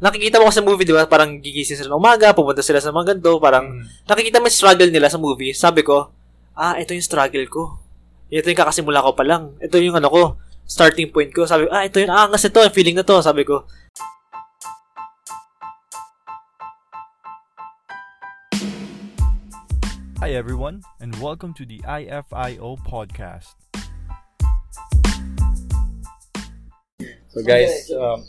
nakikita mo ko sa movie, di ba? Parang gigising sila ng umaga, pupunta sila sa mga ganito, parang Mm. nakikita mo yung struggle nila sa movie. Sabi ko, ah, ito yung struggle ko. Ito yung kakasimula ko pa lang. Ito yung ano ko, starting point ko. Sabi ko, ah, ito yung angas ito, yung feeling na to. Sabi ko, Hi, everyone, and welcome to the IFIO podcast. So guys, um,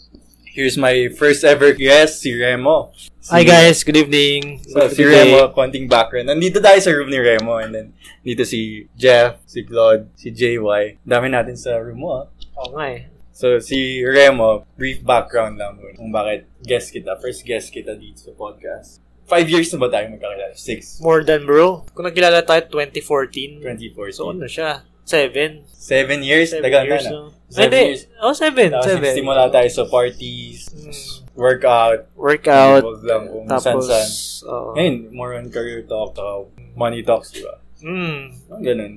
here's my first ever guest, si Remo. Si, Hi guys, good evening. So, si Good day. Remo, konting background. Nandito tayo sa room ni Remo and then dito si Jeff, si Claude, si JY. Dami natin sa room mo. ah. Oo nga eh. So, si Remo, brief background lang mo kung bakit guest kita. First guest kita dito sa podcast. Five years na ba tayo magkakilala? Six. More than bro. Kung nagkilala tayo 2014. 2014. So ano siya? Seven. Seven years? Seven Tagal years, na no? Seven Hindi. years. Oh, seven. Tapos seven. nagsimula tayo sa parties, Mm. workout, Workout. Lang kung Tapos, san-san. oo. Ngayon, more on career talk, uh, money talks, di ba? Mm. Ang ganun.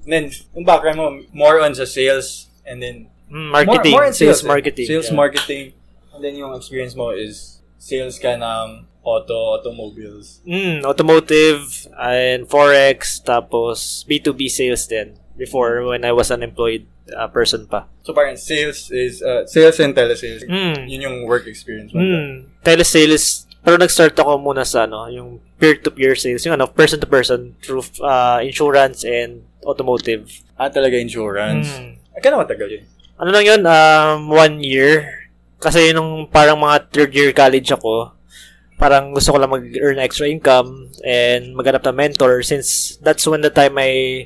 And then, yung background mo, more on sa sales, and then, Mm, marketing. More, more on sales, eh. marketing. Sales yeah. marketing. And then yung experience mo is sales ka ng auto, automobiles. Mm, automotive and forex tapos B2B sales din before when I was unemployed uh, person pa. So parang sales is, uh, sales and telesales. Mm. Yun yung work experience mo. Mm, telesales pero nag-start ako muna sa ano, yung peer-to-peer sales, yung ano, person-to-person through uh, insurance and automotive. Ah, talaga insurance. Mm. Ah, kailan matagal yun? Ano lang yun, um, one year. Kasi nung parang mga third year college ako, parang gusto ko lang mag-earn extra income and maghanap ng mentor since that's when the time I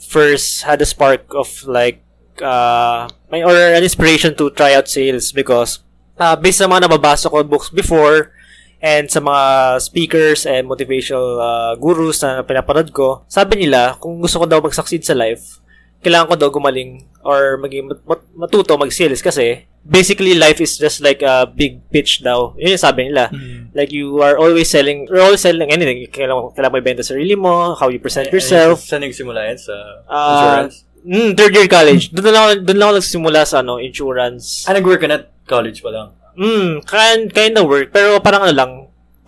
first had a spark of like uh, may or an inspiration to try out sales because uh, based sa mga nababasa ko books before and sa mga speakers and motivational uh, gurus na pinapanood ko, sabi nila kung gusto ko daw mag-succeed sa life, kailangan ko daw gumaling or maging mat- mat- matuto mag-sales kasi basically life is just like a big pitch daw. Yun yung sabi nila. Like you are always selling, you're always selling anything. Kailangan, kailangan mo ibenta sarili mo, how you present yourself. Saan nagsimula yan? Sa Ah, insurance? Mm, third year college. Doon lang, doon lang ako nagsimula sa ano, insurance. Ah, nag-work ka na college pa lang. Mm, kind, kind of work. Pero parang ano lang,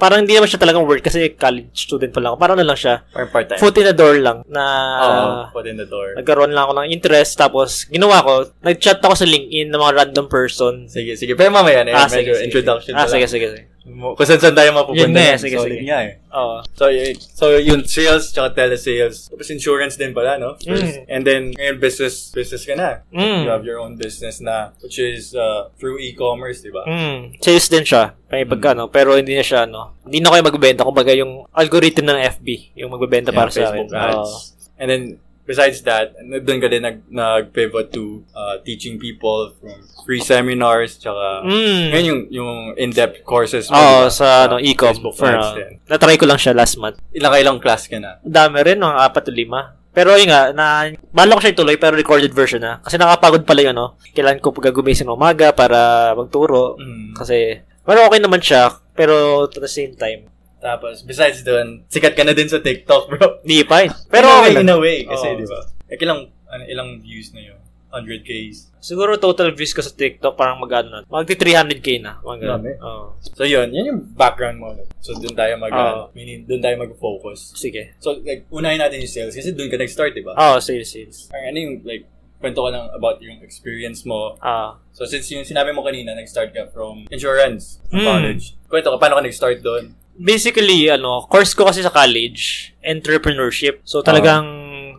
parang hindi naman siya talagang work kasi college student pa lang. ako. Parang ano lang siya, Parang part-time. foot in the door lang na Oo, foot in the door. nagkaroon lang ako ng interest. Tapos, ginawa ko, nag-chat ako sa LinkedIn ng mga random person. Sige, sige. Pero mamaya na yan. Ah, medyo sige, sige. introduction Ah, sige, lang. sige, sige. Kung saan saan tayo mapupunta. Yun yan. sige, Solid sige. nga eh. Oo. So, y- so yun, sales tsaka telesales. Tapos insurance din pala, no? First. Mm. And then, ngayon business, business ka na. Mm. You have your own business na, which is uh, through e-commerce, di ba? Mm, sales din siya. Pang pagka, no? Pero hindi na siya, no? Hindi na kayo magbebenta. Kumbaga, yung algorithm ng FB, yung magbebenta para sa akin. Facebook ads. Oo. And then, besides that, doon ka din nag, nag-pivot to uh, teaching people from free seminars, tsaka, Mm. ngayon yung, yung in-depth courses mo, Oo, ba? sa ano, e-com. Facebook uh, natry ko lang siya last month. Ilang kailang class ka na? Dami rin, mga apat o lima. Pero yun nga, na, bala ko siya ituloy, pero recorded version na. Kasi nakapagod pala yun, no? Kailangan ko pag gumising ng umaga para magturo. Mm. Kasi, pero okay naman siya, pero at the same time, Tapos, besides doon, sikat ka na din sa TikTok, bro. hindi pa eh. Pero in a way, in a way, kasi, Oo. di ba? Like, ilang, ano, ilang views na yun? 100Ks. Siguro total views ko sa TikTok, parang mag-ano na. Magti 300k na. Ganun. Dami. Oo. So, yun. Yun yung background mo. So, doon tayo mag, ano, meaning, doon tayo mag-focus. Sige. So, like, unahin natin yung sales kasi doon ka nag-start, di ba? Oo, sales, sales. Parang ano yung, like, kwento ka lang about yung experience mo. Ah. So, since yung sinabi mo kanina, nag-start ka from insurance, Hmm. college. Kwento ka, paano ka nag-start doon? Basically, ano, course ko kasi sa college, entrepreneurship. So, talagang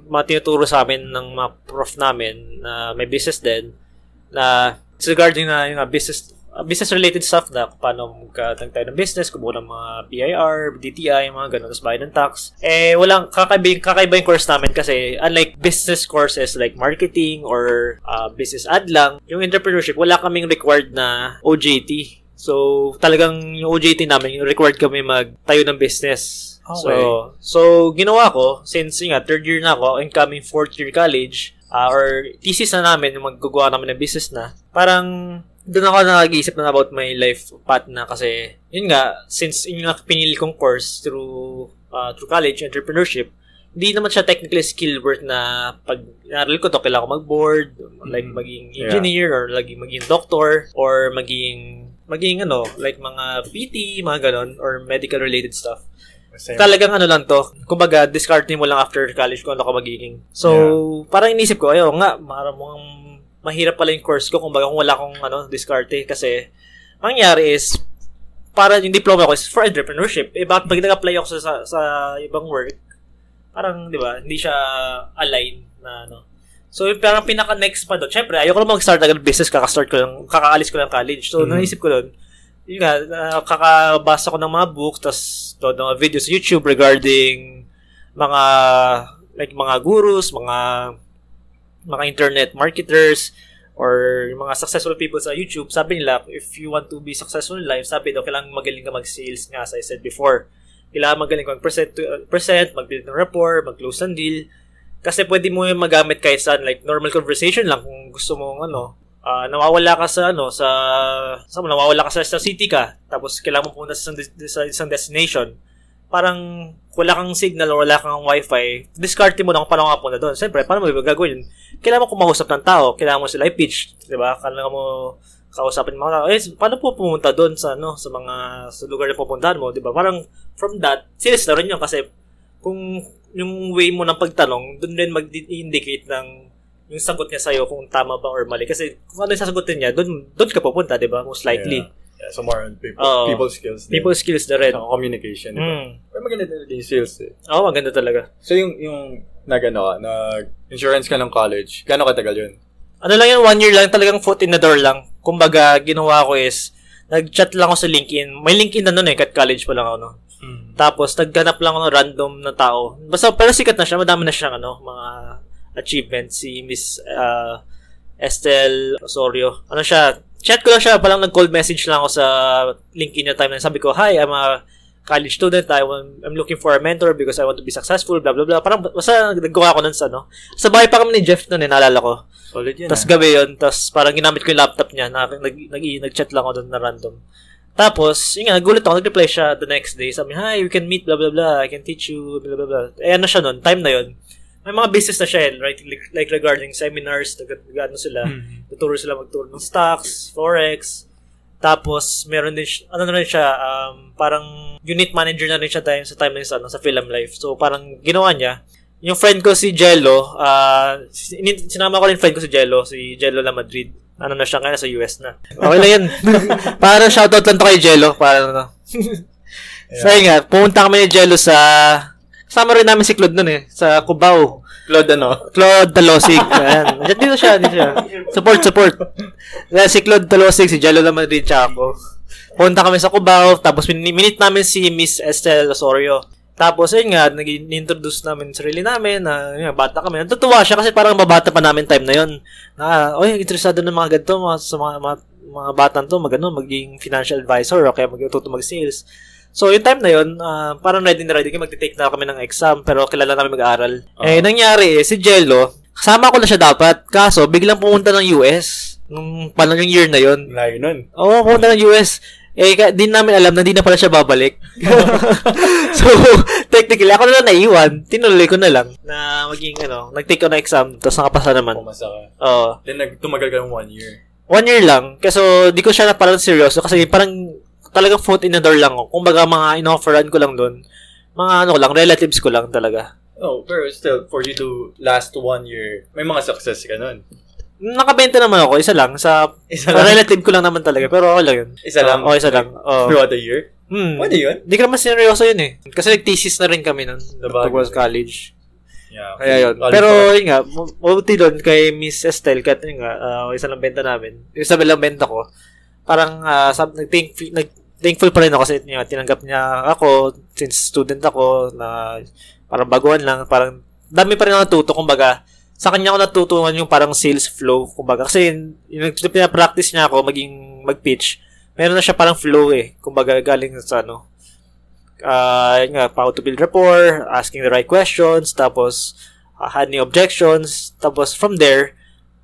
mga tinuturo sa amin ng mga prof namin na may business din, na it's regarding na yung mga business uh, business-related stuff na kung paano magkatag tayo ng business, kumuha ng mga BIR, DTI, mga ganun, tapos bayad ng tax. Eh, walang kakaiba, kakaiba yung course namin kasi unlike business courses like marketing or uh, business ad lang, yung entrepreneurship, wala kaming required na OJT. So, talagang yung OJT namin, yung required kami magtayo ng business. Okay. So, so, ginawa ko, since nga, third year na ako, incoming fourth year college, uh, or thesis na namin, yung maggagawa namin ng business na, parang, doon ako nag-iisip na about my life path na kasi, yun nga, since yun nga pinili kong course through, uh, through college, entrepreneurship, hindi naman siya technically skill work na pag naral ko to, kailangan ko mag-board, like Mhm. maging Yeah. engineer, or laging maging doctor, or maging maging ano, like mga PT, mga ganon, or medical related stuff. Same. Talagang ano lang to. Kumbaga, discarding mo lang after college kung ano ka magiging. So, parang inisip ko, ayo nga, parang mukhang mahirap pala yung course ko. Kumbaga, kung wala akong ano, discarte. Kasi, ang nangyari is, para yung diploma ko is for entrepreneurship. Eh, bakit pag nag-apply ako sa, sa, sa ibang work, parang, di ba, hindi siya align na ano. So, yung parang pinaka-next pa doon. Siyempre, ayoko lang mag-start agad business, kaka-start ko lang, kakaalis ko lang college. So, Mhm. naisip ko doon, yun nga, uh, kakabasa ko ng mga books, tapos doon ng mga videos sa YouTube regarding mga, like mga gurus, mga mga internet marketers, or yung mga successful people sa YouTube, sabi nila, if you want to be successful in life, sabi daw, kailangan magaling ka mag-sales nga, as I said before. Kailangan magaling ka mag-present, uh, present mag-build ng rapport, mag-close ng deal. Kasi pwede mo yung magamit kahit saan, like normal conversation lang kung gusto mo, ano, ah, nawawala ka sa, ano, sa, sa nawawala ka sa, sa city ka, tapos kailangan mo pumunta sa isang, sa isang destination. Parang wala kang signal o wala kang wifi, discarte mo na kung paano doon. Siyempre, paano mo gagawin? Kailangan mo kumausap ng tao, kailangan mo sila i-pitch, di ba? Kailangan mo kausapin mga tao. Eh, paano po pumunta doon sa, ano, sa mga, sa lugar na pupuntahan mo, di ba? Parang, from that, serious na rin yun kasi kung yung way mo ng pagtanong, doon rin mag-indicate ng yung sagot niya sa'yo kung tama ba or mali. Kasi kung ano yung sasagutin niya, doon, doon ka pupunta, di ba? Most likely. Yeah. Yeah, so more on people, Oo. people skills. din. People skills na rin. Saka communication. di ba? Mm. Pero maganda talaga yung sales eh. Oo, maganda talaga. So yung, yung nag-ano ka, nag-insurance ka ng college, gaano katagal yun? Ano lang yun, one year lang, talagang foot in the door lang. Kumbaga, ginawa ko is, nag-chat lang ako sa LinkedIn. May LinkedIn na nun eh, kat college pa lang ako, no? Tapos, nagganap lang ako ng random na tao. Basta, pero sikat na siya, madami na siyang, ano, mga achievements. Si Miss uh, Estel Osorio. Ano siya, chat ko lang siya, palang nag-cold message lang ako sa LinkedIn na time na sabi ko, Hi, I'm a college student. I want, I'm looking for a mentor because I want to be successful, blah, blah, blah. Parang, basta naggawa ko nun sa, ano. Sa bahay pa kami ni Jeff nun eh, naalala ko. Solid yun Tapos ah. gabi yun, tapos parang ginamit ko yung laptop niya, na, nag, nag, nag-chat lang ako doon na random. Tapos, yun nga, nagulat ako, nag-reply siya the next day. Sabi, hi, we can meet, blah, blah, blah, I can teach you, blah, blah, blah. Eh, ano siya nun, time na yun. May mga business na siya, eh, right? Like, like regarding seminars, nag, nag- ano sila, Hmm. tuturo sila magturo ng stocks, forex, tapos, meron din siya, ano na rin siya, um, parang unit manager na rin siya time, sa time na sa, ano, sa Film Life. So, parang ginawa niya, yung friend ko si Jello, ah, sin- sinama ko rin friend ko si Jello, si Jello La Madrid. Ano na siya, kaya sa US na. Okay lang yan. para shoutout lang to kay Jello, para ano. So, yun nga, pumunta kami ni Jello sa, kasama rin namin si Claude nun eh, sa Cubao. Claude ano? Claude Talosig. Ayan. Dito siya, dito siya. Support, support. Ayan, si Claude Talosig, si Jello La Madrid, tsaka ako. Punta kami sa Cubao, tapos min- minute namin si Miss Estelle Osorio. Tapos, ayun nga, nag-introduce namin sarili namin, na yun, bata kami. Natutuwa siya kasi parang mabata pa namin time na yun. Na, oy, interesado ng mga ganito, mga, sa mga, mga, mga batang to, mag, ano, maging financial advisor, o kaya magtuto mag-sales. So, yung time na yun, ah, parang ready na ready kami, magte-take na kami ng exam, pero kilala namin mag-aaral. Eh, nangyari, eh, si Jello, kasama ko na siya dapat, kaso, biglang pumunta ng US, nung paano yung year na yun. Layo nun. Oo, pumunta ng US. Eh, ka, di namin alam na di na pala siya babalik. so, technically, ako na lang naiwan. Tinuloy ko na lang na maging, ano, nag-take ko na exam, tapos nakapasa naman. Pumasa ka. Oo. Then nag tumagal ka ng one year. One year lang. Kaso, di ko siya na parang seryoso kasi parang talagang foot in the door lang ako. Kumbaga, mga in-offeran ko lang doon. Mga ano ko lang, relatives ko lang talaga. Oh, pero still, for you to last one year, may mga success ka nun. Nakabenta naman ako, isa lang. Sa, Isa sa lang? relative ko lang naman talaga. Pero okay lang yun. Isa lang? Oo, isa lang. Oo. Throughout the year? Hmm. Pwede yun? Di ka naman seryoso yun eh. Kasi nag-thesis na rin kami nun. Towards college. Yeah. Kaya yun. Pero pa. yun nga, mabuti doon kay Miss Estelle, kahit yun nga, ah, isa lang benta namin. Yung isa lang benta ko, parang uh, sab- nag-thankful, nag thankful pa rin ako kasi nga, tinanggap niya ako since student ako na parang baguhan lang, parang dami pa rin ako natuto, kumbaga, sa kanya ako natutunan yung parang sales flow, kumbaga, kasi yung, pinapractice niya ako maging mag-pitch, meron na siya parang flow eh, kumbaga galing sa ano, uh, yun nga, how to build rapport, asking the right questions, tapos uh, had any objections, tapos from there,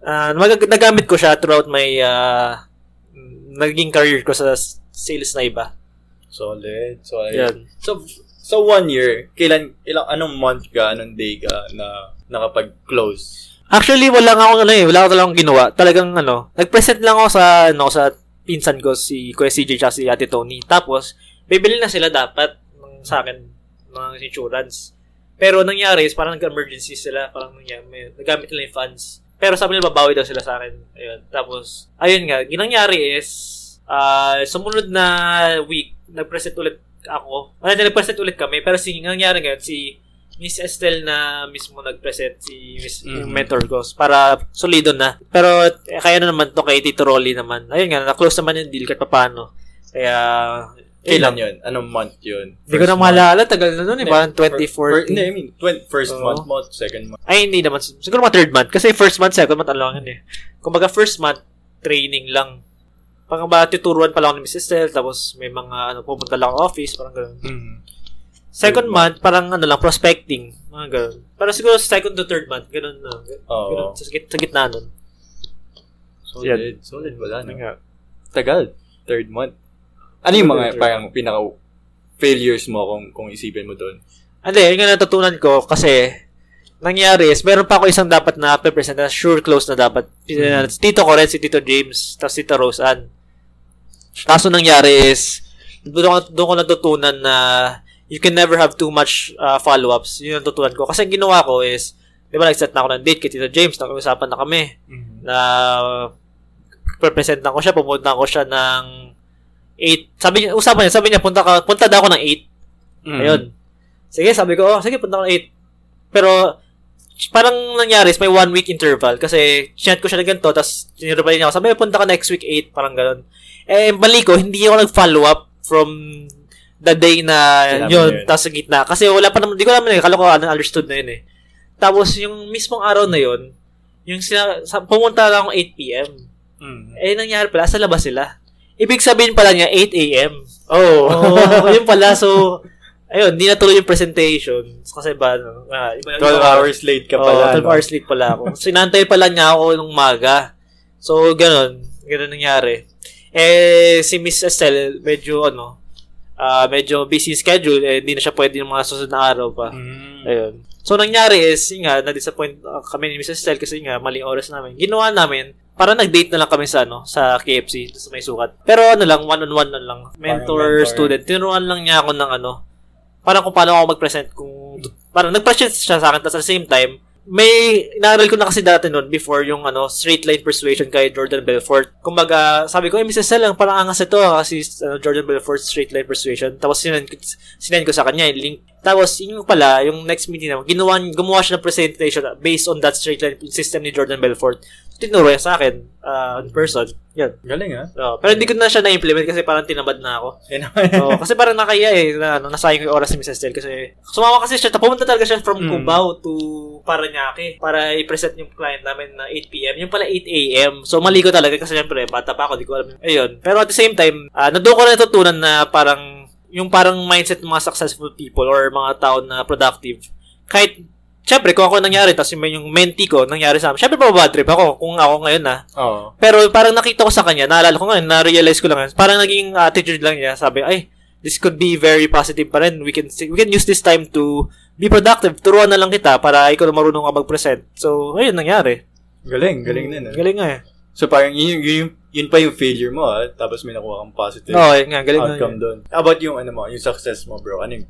uh, mag- nagamit ko siya throughout my uh, naging career ko sa sales na iba. Solid. Solid. Yan. So, so one year, kailan, ilang, anong month ka, anong day ka na nakapag-close? Actually, wala nga ako ano eh, wala ako talagang ginawa. Talagang ano, nag-present lang ako sa ano sa pinsan ko, si Kuya CJ tsaka si Ate Tony. Tapos, bibili na sila dapat ng, sa akin ng insurance. Pero nangyari is parang nag-emergency sila, parang nangyari, may, nagamit nila yung funds. Pero sabi nila babawi daw sila sa akin. Ayun. Tapos, ayun nga, ginangyari is, ah sumunod na week, nag-present ulit ako. Ano, nag-present ulit kami. Pero si, nangyari ngayon, si Miss Estelle na mismo nag-present, si Miss, yung Mhm. mentor ko, para solido na. Pero, eh, kaya na naman to kay Tito Rolly naman. Ayun nga, na-close naman yung deal kahit paano. Kaya, Kailan yun? Anong month yun? Hindi ko na maalala, tagal na nun eh, parang Fir- 2014. Hindi, I mean, twen- first Oo. month mo, second month. Ay, hindi naman. Siguro mga third month. Kasi first month, second month, ano lang yun eh. Kumbaga, first month, training lang. Parang ba, tuturuan pa lang ni Mrs. Estelle, tapos may mga, ano, pupunta lang office, parang gano'n. Second Third month, parang, ano lang, prospecting. Mga gano'n. Pero siguro second to third month, gano'n na. Gano'n, sa, git- sa gitna nun. Solid. Solid wala, no? nga. Tagal. Third month. Ano yung mga Third parang pinaka failures mo kung kung isipin mo doon? Hindi, yun nga natutunan ko kasi nangyari is, meron pa ako isang dapat na present na sure close na dapat. Si Tito ko rin, si Tito James, tapos si Tito Rose Ann. Kaso nangyari is, doon ko, doon ko natutunan na you can never have too much uh, follow-ups. Yun yung natutunan ko. Kasi ang ginawa ko is, di ba nag-set na ako ng date kay Tito James, nag-usapan na kami na presentan ko siya, pumunta ko siya ng 8. Sabi niya, usapan niya, sabi niya, punta ka, punta daw ako ng 8. Mm. Ayun. Sige, sabi ko, oh, sige, punta ko ng 8. Pero, parang nangyari is may one week interval kasi chat ko siya na ganito, tapos sinirabay niya ako, sabi, punta ka next week 8, parang ganun. Eh, mali ko, hindi ako nag-follow up from the day na Sinabi yun, yun. tapos sa gitna. Kasi wala pa naman, di ko naman eh, kala ko understood na yun eh. Tapos, yung mismong araw na yun, yung sina, sa, pumunta lang ako 8pm. Mm. Eh, nangyari pala, sa labas sila. Ibig sabihin pala niya, 8 a.m. Oh. Oh, yun pala. So, ayun, hindi natuloy yung presentation. Kasi ba, ano, ah, iba, 12 hours late ka pala. 12 no? hours late pala ako. Sinantay pala niya ako nung maga. So, ganun. Ganun nangyari. Eh, si Miss Estelle, medyo, ano, ah medyo busy schedule. Eh, hindi na siya pwede yung mga susunod na araw pa. Mm. Ayun. So, nangyari is, yun nga, na-disappoint uh, kami ni Mrs. Estelle kasi nga, maling oras namin. Ginawa namin, para nag-date na lang kami sa, ano, sa KFC, sa may sukat. Pero ano lang, one-on-one na lang. Mentor, mentor. student. Tinuruan lang niya ako ng ano, parang kung paano ako mag-present kung, parang nag-present siya sa akin, tapos at the same time, may, inaaral ko na kasi dati noon before yung ano, straight line persuasion kay Jordan Belfort. Kumbaga, sabi ko, eh, Mrs. Estelle, ang parang ito kasi ano, Jordan Belfort straight line persuasion. Tapos sinend, sinend ko sa kanya yung link. Tapos, yun pala, yung next meeting naman, ginawa, gumawa siya ng presentation based on that straight line system ni Jordan Belfort. Tinuro niya sa akin, uh, in person. Yan. Galing ah. Oh, pero hindi ko na siya na-implement kasi parang tinabad na ako. Oo, kasi parang nakaya eh, na, ano, nasayang yung oras ni Mrs. Estelle kasi sumama kasi siya, pumunta talaga siya from Mm. Cubao to Paranaque para i-present yung client namin na 8pm. Yung pala 8am. So, mali ko talaga kasi syempre, bata pa ako, di ko alam. yun. Ayun. Pero at the same time, uh, nandoon ko na natutunan na parang yung parang mindset ng mga successful people or mga tao na productive. Kahit Siyempre, kung ako nangyari, tapos yung, yung mentee ko nangyari sa amin, siyempre, mababad trip ako kung ako ngayon na. Oo. Pero parang nakita ko sa kanya, naalala ko ngayon, na-realize ko lang parang naging attitude lang niya, sabi, ay, this could be very positive pa rin. We can, we can use this time to be productive. Turuan na lang kita para ikaw na marunong ka mag-present. So, ayun, nangyari. Galing, galing din ah. Galing nga eh. So parang yun, yun, yun, yun pa yung failure mo ah. Tapos may nakuha kang positive Oo, yun nga, galing nga. outcome doon. How about yung ano mo, yung success mo bro? Ano yung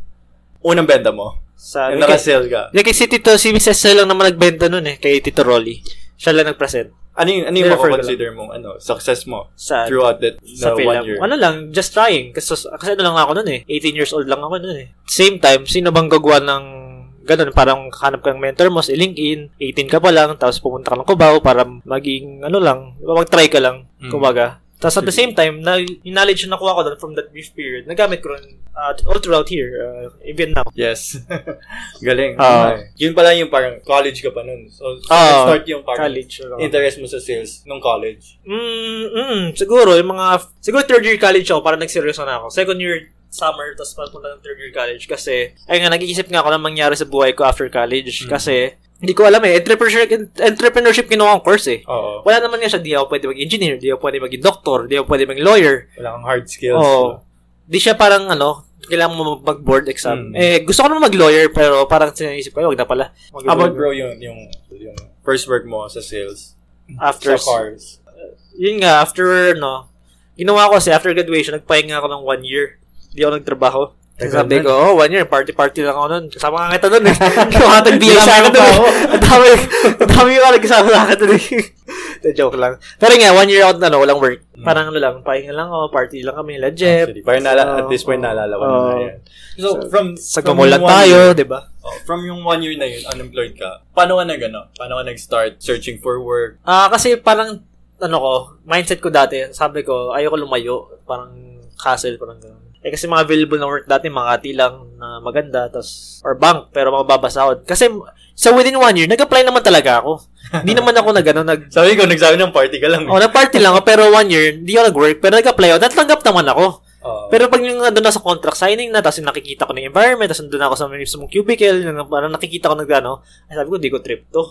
unang benta mo? Sa, yung nakasell ka. like, si Tito, si Mrs. Sel lang naman nagbenta nun eh, kay Tito Rolly. Siya lang nag-present. Ano yung, ano yung Refer ko consider mong ano, success mo Sa, throughout that sa film. one year? Ano lang, just trying. Kasi, kasi ano lang ako nun eh. 18 years old lang ako nun eh. Same time, sino bang gagawa ng ganun, parang hanap ka ng mentor mo sa LinkedIn, 18 ka pa lang, tapos pumunta ka ng Cubao para maging, ano lang, mag-try ka lang, Mm. kumbaga. Tapos at the same time, na, yung knowledge na nakuha ko doon from that brief period, nagamit ko rin uh, all throughout here, uh, even now. Yes. Galing. Ah. Okay. Yun pala yung parang college ka pa nun. So, so Ah, start yung parang College. interest mo sa sales nung college. Mm, mm, siguro, yung mga, siguro third year college ako, parang nagseryoso na ako. Second year summer, tapos papunta ng third year college. Kasi, ay nga, nag-iisip nga ako na mangyari sa buhay ko after college. Mm. Kasi, hindi ko alam eh, entrepreneurship, entrepreneurship kinuha kong course eh. Oo. Wala naman nga siya, di ako pwede mag-engineer, di ako pwede maging doctor, di ako pwede maging lawyer. Wala kang hard skills. Oo. Di siya parang ano, kailangan mo mag-board exam. Mm. Eh, gusto ko naman mag-lawyer, pero parang sinaisip ko, wag na pala. Bro yung, yung, yung first work mo sa sales? After, sa cars. yun nga, after, no, ginawa ko kasi after graduation, nagpahinga ako ng one year. Hindi ako nagtrabaho. Sabi ko, oh, one year, party-party lang ako nun. Kasama nga kita nun eh. Nakatagbiya sa akin nun. eh. Ang dami, ang dami ko nagkasama sa akin nun eh. The joke lang. Pero nga, one year ako, ano, walang work. Hmm. Parang ano lang, pahinga lang ako, party lang kami, nila Jeff. Actually, parang nala- Oo, at this point, naalala ko Oo. na yan. So, from, Sa from yung tayo, year- di ba? oh, from yung one year na yun, unemployed ka, paano ka nag, ano, paano ka nag-start searching for work? Ah, kasi parang, ano ko, mindset ko dati, sabi ko, ayoko lumayo. Parang castle, parang gano'n. Eh, kasi mga available na work dati, Makati lang na maganda, tas, or bank, pero mga babasahod. Kasi, sa within one year, nag-apply naman talaga ako. Hindi naman ako na gano'n, nag, Sabi ko, nagsabi ng party ka lang. eh. oh, nag-party lang ako, pero one year, hindi ako nag-work, pero nag-apply ako, natanggap naman ako. Oo. Pero pag yung nandun na sa contract signing na, tapos yung nakikita ko ng environment, tapos nandun ako sa mismong cubicle, yung parang nakikita ko nag ano, ay sabi ko, di ko trip to.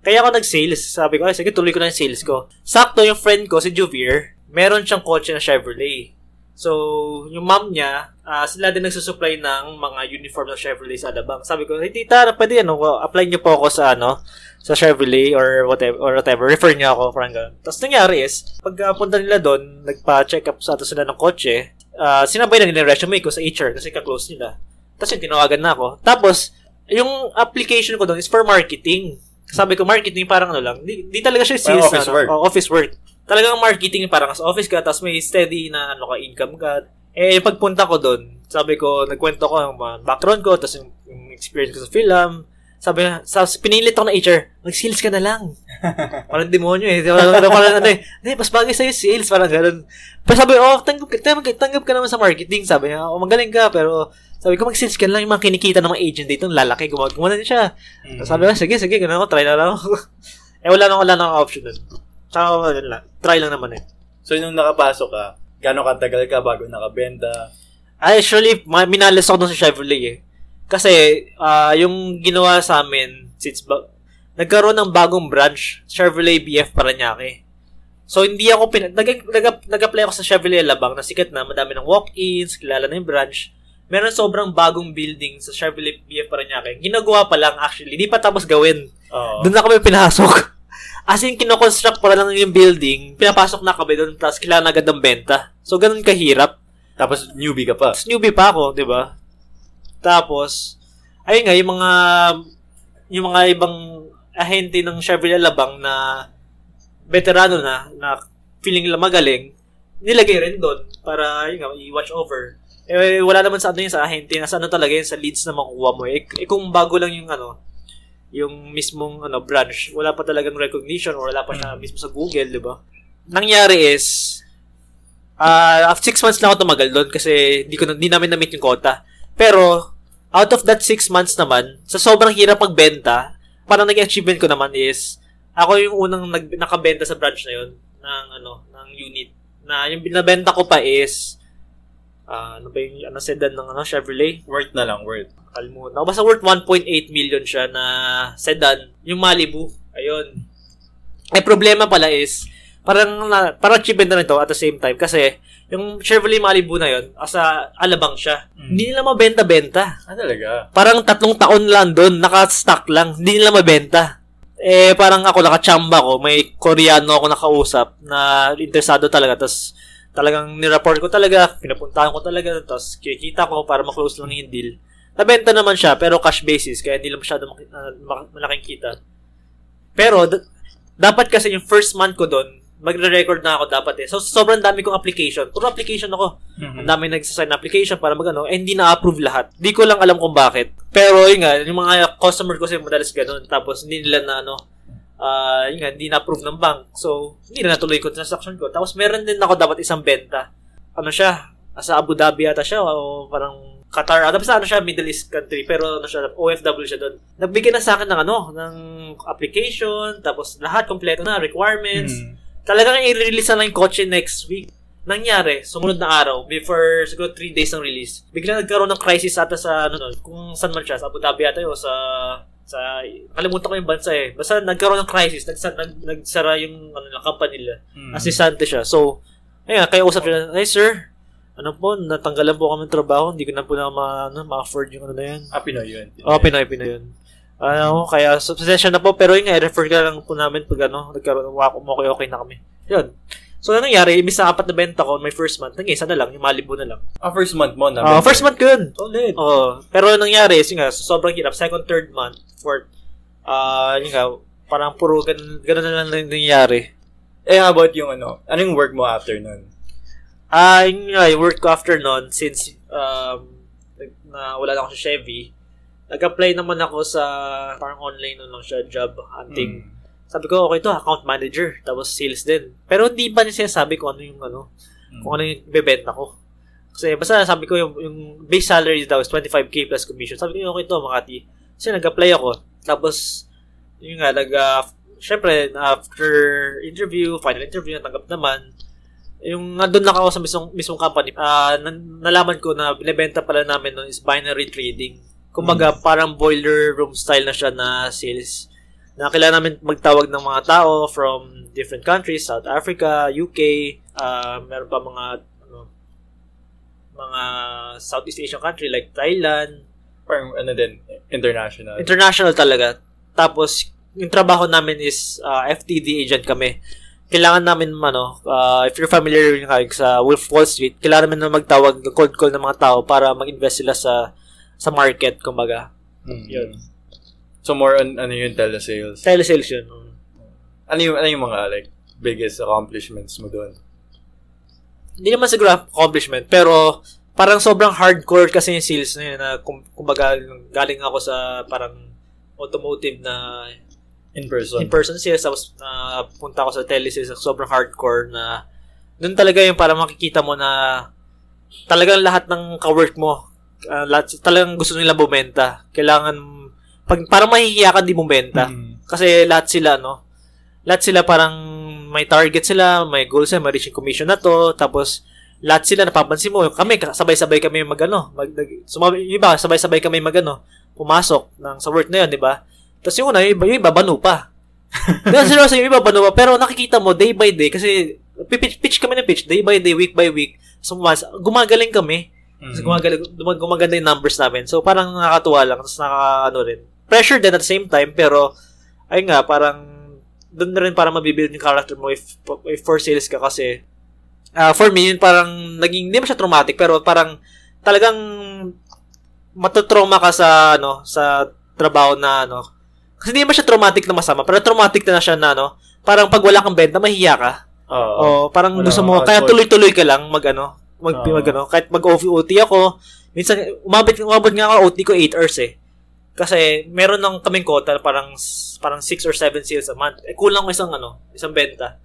Kaya ako nag-sales. Sabi ko, ay sige, tuloy ko na yung sales ko. Sakto, yung friend ko, si Juvier, meron siyang kotse na Chevrolet. So, yung mom niya, ah, sila din nagsusupply ng mga uniform ng Chevrolet sa Alabang. Sabi ko, hey tita, pwede ano, apply niyo po ako sa ano, sa Chevrolet or whatever, or whatever. Refer niyo ako, parang ganun. Tapos nangyari is, pag ah, punta nila doon, nagpa-check up sa ato sila ng kotse, ah, sinabay na nila yung resume ko sa HR kasi ka-close nila. Tapos yung tinawagan na ako. Tapos, yung application ko doon is for marketing. Sabi ko, marketing parang ano lang. Di, di talaga siya sales office na, ano. work. Oh, office work. Talagang marketing parang sa office ka, tapos may steady na ano ka, income ka. Eh, pagpunta ko doon, sabi ko, nagkwento ko yung background ko, tapos yung, yung experience ko sa film. Sabi na, sa, pinilit ako ng HR, mag-sales ka na lang. parang demonyo eh. Parang, parang, ano eh, hindi, mas bagay sa'yo sales, parang ganun. Pero sabi, oh, tanggap ka, tanggap, tanggap ka naman sa marketing. Sabi niya, oh, magaling ka, pero sabi ko, mag-sales ka na lang yung mga kinikita ng mga agent dito, lalaki, gumawa, gumawa na siya. Mm. Sabi ko, sige, sige, ganun ako, try na lang ako. eh, wala na, wala na option dun. Tsaka, yun lang, try lang naman eh. So, nung nakapasok ka, gano'ng katagal ka bago nakabenta? Ay, actually, minalis ako dun sa Chevrolet eh. Kasi, ah yung ginawa sa amin, since ba- nagkaroon ng bagong branch, Chevrolet BF Paranaque. So, hindi ako pin... Nag- nag- nag-apply ako sa Chevrolet Labang na sikat na, madami ng walk-ins, kilala na yung branch. Meron sobrang bagong building sa Chevrolet BF Paranaque. Ginagawa pa lang actually, hindi pa tapos gawin. Oo. Doon na kami pinasok. As in, kinoconstruct pa lang yung building, pinapasok na kami doon, tapos kailangan agad ng benta. So, ganun kahirap. Tapos, newbie ka pa. Tapos newbie pa ako, di ba? Tapos, ayun nga, yung mga, yung mga ibang ahente ng Chevrolet Labang na veterano na, na feeling nila magaling, nilagay rin doon para, yun nga, i-watch over. Eh, wala naman sa ano yun, sa ahente, nasa ano talaga yun, sa leads na makuha mo. Eh, eh kung bago lang yung ano, yung mismong ano branch, wala pa talagang recognition or wala pa siya mismo sa Google, di ba? Nangyari is, ah after six months na ako tumagal doon kasi di ko di namin na-meet yung quota. Pero, out of that six months naman, sa sobrang hirap magbenta, parang naging achievement ko naman is, ako yung unang nag, nakabenta sa branch na yun, ng ano, ng unit. Na yung binabenta ko pa is, ah ano ba yung, ano, sedan ng ano, Chevrolet? Worth na lang, worth. Kalimutan ako. Basta worth 1.8 million siya na sedan. Yung Malibu. Ayun. Eh, problema pala is, parang, na, parang achievement na rin to at the same time. Kasi, yung Chevrolet Malibu na yun, asa Alabang siya. Mm. Hindi nila mabenta-benta. Ah, talaga? Parang tatlong taon lang doon, naka-stock lang. Hindi nila mabenta. Eh, parang ako, nakachamba ko, may Koreano ako nakausap na interesado talaga. Tapos, talagang nireport ko talaga, pinapuntahan ko talaga, tapos kikita ko para maklose lang yung deal. Nabenta naman siya, pero cash basis, kaya hindi lang masyado ah, malaking kita. Pero, d- dapat kasi yung first month ko doon, magre-record na ako dapat eh. So, sobrang dami kong application. Puro application ako. Mhm. Ang dami nagsasign na application para magano, eh, hindi na-approve lahat. Di ko lang alam kung bakit. Pero yun nga, yung mga customer ko kasi madalas ganun. Tapos hindi nila na ano, ah yun nga, hindi na-approve ng bank. So, hindi na natuloy ko yung transaction ko. Tapos meron din ako dapat isang benta. Ano siya? Sa Abu Dhabi ata siya o parang Qatar. Ata basta ano siya, Middle East country. Pero ano siya, OFW siya doon. Nagbigay na sa akin ng ano, ng application. Tapos lahat kompleto na, requirements Mhm. talagang i-release na lang yung kotse next week. Nangyari, sumunod na araw, before siguro 3 days ng release, bigla nagkaroon ng crisis ata sa, ano, no, kung saan man siya, sa Abu Dhabi ata yun, sa, sa, kalimutan ko yung bansa eh. Basta nagkaroon ng crisis, nagsa, nag, nagsara yung, ano, yung company nila. Mhm. Asistante siya. So, ayun, kaya usap siya, hey sir, ano po, natanggalan po kami ng trabaho, hindi ko na po na ma, ano, ma-afford yung ano na yan. Ah, Pinoy yun. Oh, Pinoy, Pinoy yun. Ano, kaya pasensya na po, pero yun nga, refer ka lang po namin pag ano, nagkaroon ng wako mo, okay, okay na kami. Yun. So, ano nangyari, imbis na apat na benta ko, my first month, nang isa na lang, yung Malibu na lang. Ah, first month mo na. Ah, first month ko yun. Solid. Oo. pero nangyari, yun nga, so, sobrang hirap. Second, third month, fourth, ah, yun nga, parang puro ganun, ganun na lang nangyari. Eh, how about yung ano? Ano yung work mo after nun? Ah, yun nga, yung work ko after nun, since, um, na wala lang ako sa Chevy, nag-apply naman ako sa, parang online na lang siya, job hunting. Mm. Sabi ko, okay to, account manager, tapos sales din. Pero hindi pa niya sinasabi kung ano yung ano, Mm. kung ano yung bebenta ko. Kasi basta sabi ko yung, yung base salary daw is 25k plus commission. Sabi ko, okay to, Makati. Kasi nag-apply ako. Tapos, yun nga, nag, uh, syempre, after interview, final interview, natanggap naman. Yung nandun lang ako sa mismong, mismong company, nan- nalaman ko na binibenta pala namin nun is binary trading. Kumbaga, parang boiler room style na siya na sales. Na kailangan namin magtawag ng mga tao from different countries, South Africa, UK, ah meron pa mga ano, mga Southeast Asian country like Thailand, Parang ano din, international. international talaga. Tapos, yung trabaho namin is ah, FTD agent kami. Kailangan namin, ano, ah, if you're familiar yung like, sa Wolf Wall Street, kailangan namin na magtawag, cold call ng mga tao para mag-invest sila sa sa market, kumbaga. Mm. Yun. So more on ano yung telesales. Telesales yun. Ano yung, ano yung mga like biggest accomplishments mo doon? Hindi naman siguro accomplishment, pero parang sobrang hardcore kasi yung sales na yun, na kum- kumbaga galing ako sa parang automotive na In person. in-person sales, tapos na punta ako sa telesales, sobrang hardcore na doon talaga yung para makikita mo na talagang lahat ng ka-work mo, ah, lahat, talagang gusto nila bumenta. Kailangan, pag, parang mahihiya ka di bumenta. Mm. Kasi lahat sila, no? Lahat sila parang may target sila, may goal sila, may reaching commission na to, tapos lahat sila napapansin mo, kami, sabay-sabay kami mag ano, mag, sumabi, iba, sabay-sabay kami mag ano, pumasok ng, sa work na yun, di ba? Tapos yung una, yung iba, yung iba banu pa. Diba, seryoso, yung iba banu pa, pero nakikita mo, day by day, kasi pitch, pitch kami ng pitch, day by day, week by week, so, mas, gumagaling kami, kasi Mm. gumagaling, gumag- gumaganda yung numbers namin. So, parang nakakatuwa lang. Tapos naka, ano rin. Pressure din at the same time, pero, ayun nga, parang, doon na rin para mabibuild yung character mo if, if for sales ka kasi, ah for me, yun parang, naging, hindi mo siya traumatic, pero parang, talagang, matutrauma ka sa, ano, sa trabaho na, ano, kasi hindi mo siya traumatic na masama, pero traumatic na, siya na, ano, parang pag wala kang benta, mahiya ka. Oo. O, parang Wala gusto mo, kaya tuloy-tuloy ka lang mag ano, mag, Oo. mag ano, kahit mag-OT ako, minsan, umabot, umabot nga ako, OT ko 8 hours eh. Kasi, meron ng kaming quota, parang, parang 6 or 7 sales a month. Eh, kulang ko isang ano, isang benta.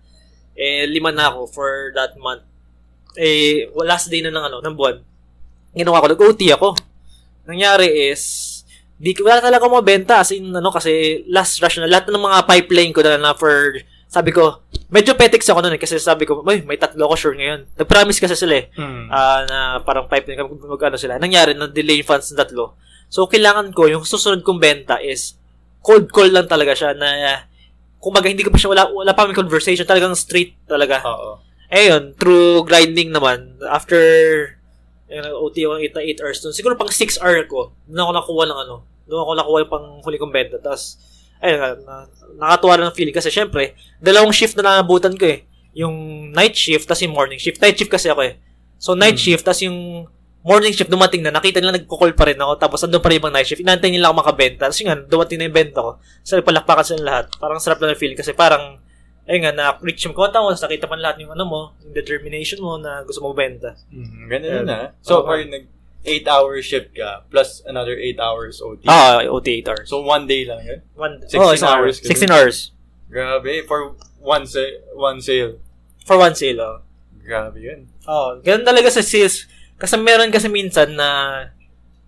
Eh, lima na ako for that month. Eh, last day na ng ano, ng buwan. Ginawa ko, nag-OT ako. Nangyari is, di ko wala talaga ako mabenta as in ano kasi last rush na lahat ng mga pipeline ko na, na for sabi ko medyo petix ako noon eh, kasi sabi ko may may tatlo ako sure ngayon nag-promise kasi sila eh Mm. ah, na parang pipeline kami mag ano sila nangyari na delay funds ng tatlo so kailangan ko yung susunod kong benta is cold call lang talaga siya na uh, kumbaga hindi ko pa siya wala wala pa kami conversation talagang straight talaga Oo. eh yun, through grinding naman, after yung OT ng 8 na 8 hours doon, siguro pang 6 hour ko, doon ako nakuha ng ano, doon ako nakuha yung pang huli kong benta. Tapos, ayun, na, na, nakatuwa rin ng feeling kasi syempre, dalawang shift na nanabutan ko eh. Yung night shift, tapos yung morning shift. Night shift kasi ako eh. So, night Hmm. shift, tapos yung morning shift, dumating na, nakita nila nagko-call pa rin ako, tapos andun pa rin yung night shift, inantay nila ako makabenta. Tapos yun nga, dumating na yung benta ko. So, palakpakan sila lahat. Parang sarap na ng feeling kasi parang, ayun nga, na-reach yung quota mo, nakita pa lahat yung ano mo, yung determination mo na gusto mo benta. Mm, ganun Yeah. na. So, Oo. or nag 8 hour shift ka plus another 8 hours OT. Ah, OT 8 hours. So, one day lang yun? One, 16 oh, hours hour. ka 16 hours. Grabe. For one, sa- one sale. For one sale, oh. Grabe yun. Oh, ganun talaga sa sales. Kasi meron kasi minsan na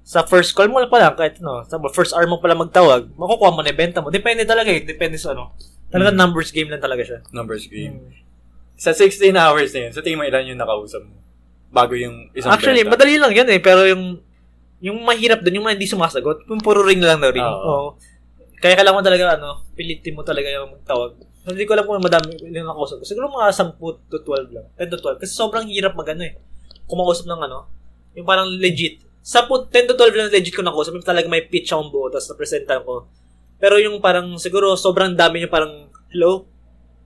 sa first call mo pa lang, kahit no, sa first hour mo pala magtawag, makukuha mo na benta mo. Depende talaga eh. Depende sa ano. Talaga Hmm. numbers game lang talaga siya. Numbers game. Hmm. Sa 16 hours na yun, sa tingin mo ilan yung nakausap mo? Bago yung isang Actually, benta? madali lang yan eh. Pero yung yung mahirap dun, yung mga hindi sumasagot, yung puro ring lang na ring. Oo. Oo. Kaya kailangan talaga, ano, pilitin mo talaga yung magtawag. Hindi ko alam kung madami yung nakausap ko. Siguro mga 10 to 12 lang. 10 to 12. Kasi sobrang hirap mag ano eh. Kumausap ng ano, yung parang legit. 10, 10 to 12 lang legit ko nakausap. Yung talaga may pitch akong buo, tapos na-presentan ko. Pero yung parang, siguro, sobrang dami yung parang, hello?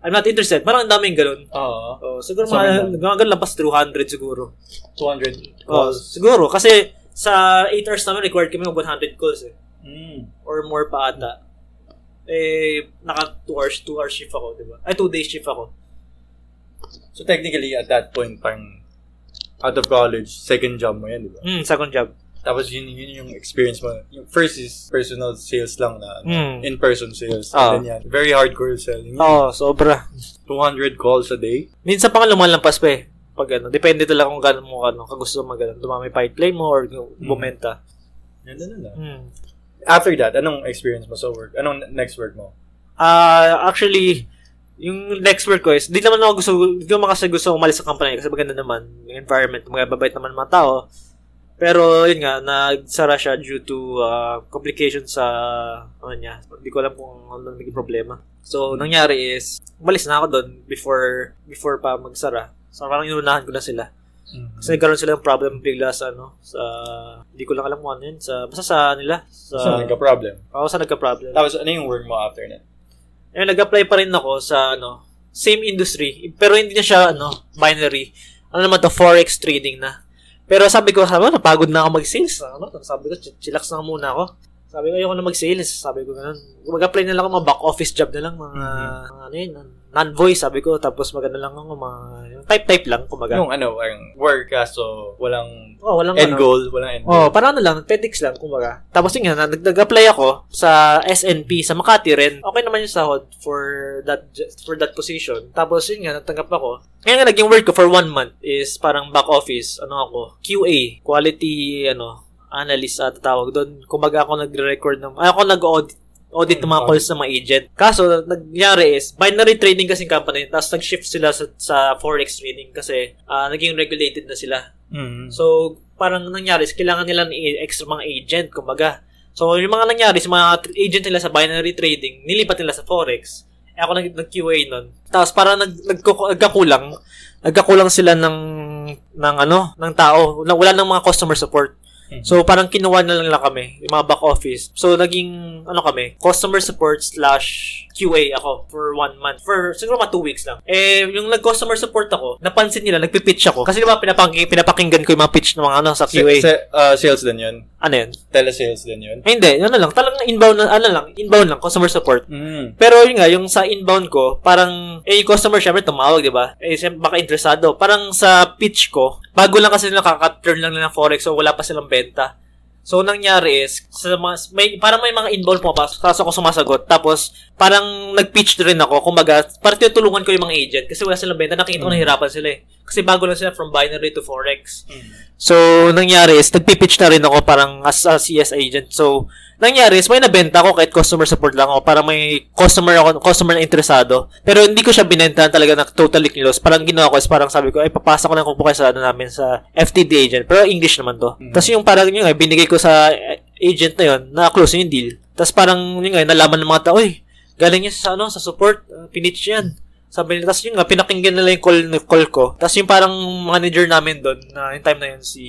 I'm not interested. Parang ang daming ganun. Oo. Oh, siguro So, mga, mga lampas 200 siguro. 200 Oh, siguro. Kasi sa 8 hours namin, required kami mag 100 calls eh. Mm. Or more pa ata. Eh, naka 2 hours, 2 hours shift ako, di ba? Ay, 2 days shift ako. So technically, at that point, parang out of college, second job mo yan, di ba? Hmm, second job. Tapos yun, yun yung experience mo. Yung first is personal sales lang na Hmm. in-person sales. Ah. And then yan, very hardcore selling. Oo, oh, sobra. 200 calls a day. Minsan pa nga lumalampas pa eh. Pag ano, depende talaga kung gano'n mo ano, kagusto mo gano'n. Dumami pipeline mo or bumenta. Yan na lang. Hmm. After that, anong experience mo sa work? Anong next work mo? Ah, actually, yung next work ko is, di naman ako gusto, di naman kasi gusto umalis sa company kasi maganda naman yung environment, magababait naman mga tao. Pero, yun nga, nagsara siya due to ah, complications sa, ano niya, hindi ko alam kung ano naging problema. So, nangyari is, umalis na ako doon before, before pa magsara. So, parang inunahan ko na sila. Kasi nagkaroon sila ng problem bigla sa, ano, sa, hindi ko lang alam kung ano yun, sa, basta sa nila, sa, So, nagka-problem. ako sa nagka-problem. Tapos, ano yung work mo after that? Ayun, nag-apply pa rin ako sa, ano, same industry. Pero hindi na siya, ano, binary. Ano naman to, forex trading na. Pero sabi ko, sabi ko, napagod na ako mag-sales. Ano, sabi ko, ch- chillax na muna ako. Sabi ko, ayoko na mag-sales. Sabi ko, ganun. Mag-apply na lang ako, mga back office job na lang, mga, mga ano yun, non-voice, sabi ko. Tapos maganda lang ako, mga, type-type lang, kumaga. Yung ano, parang work kaso walang oh, walang end ano. goal, walang end Oh, goal. parang ano lang, TEDx lang, kumbaga. Tapos yun nga, nag- nag-apply ako sa SNP sa Makati rin. Okay naman yung sahod for that for that position. Tapos yun nga, natanggap ako. Ngayon nga, naging work ko for one month is parang back office, ano ako, QA, quality, ano, analyst at tawag doon. Kumbaga ako nagre-record ng, ay, ako nag-audit audit ng mga calls ng mga agent. Kaso, nangyari is, binary trading kasi company, tapos nag-shift sila sa, sa forex trading kasi ah, naging regulated na sila. Mm. So, parang nangyari, is kailangan nila ng extra mga agent, kumbaga. So, yung mga nangyari, sa mga agent nila sa binary trading, nilipat nila sa Forex. Eh, ako nag- nag-QA nun. Tapos, parang nag, nagkakulang, nagkakulang sila ng, ng ano, ng tao. Wala, wala ng mga customer support. Mhm. So, parang kinuha na lang, lang kami, yung mga back office. So, naging, ano kami, customer support slash QA ako for one month. For, siguro mga two weeks lang. Eh, yung nag-customer support ako, napansin nila, nagpipitch ako. Kasi di ba, pinapaki, pinapakinggan ko yung mga pitch ng mga ano sa QA. Sa- uh, sales din yun. ano yun? Telesales din yun. Eh, hindi, ano lang, talagang inbound na, ano lang, inbound lang, customer support. Mm. Pero yun nga, yung sa inbound ko, parang, eh, yung customer syempre tumawag, di ba? Eh, siyempre, baka interesado. Parang sa pitch ko, bago lang kasi nila kaka-turn lang nila ng Forex, so wala pa silang benta. So, nangyari is, sa mga, may, parang may mga inbound pumapasok, tapos ako sumasagot. Tapos, parang nag-pitch rin ako. Kumbaga, parang tinutulungan ko yung mga agent kasi wala silang benta. Nakikita ko Mm. nahirapan sila eh. Kasi bago lang sila from binary to Forex. Mm. So, nangyari is, nagpipitch na rin ako parang as a CS agent. So, nangyari is, may nabenta ako kahit customer support lang ako para may customer ako, customer na interesado. Pero hindi ko siya binenta talaga na totally close. Parang ginawa ko is parang sabi ko, ay papasa ko lang kung kayo sa ano namin sa FTD agent. Pero English naman to. Mm. Tapos yung parang yun binigay ko sa agent na yun, na-close yung deal. Tapos parang yun nga, nalaman ng mga tao, uy, galing niya sa ano, sa support, uh, pinitch yan. Sabi nila, tapos yun nga, pinakinggan nila yung call, call ko. Tapos yung parang manager namin doon, na yung time na yun, si...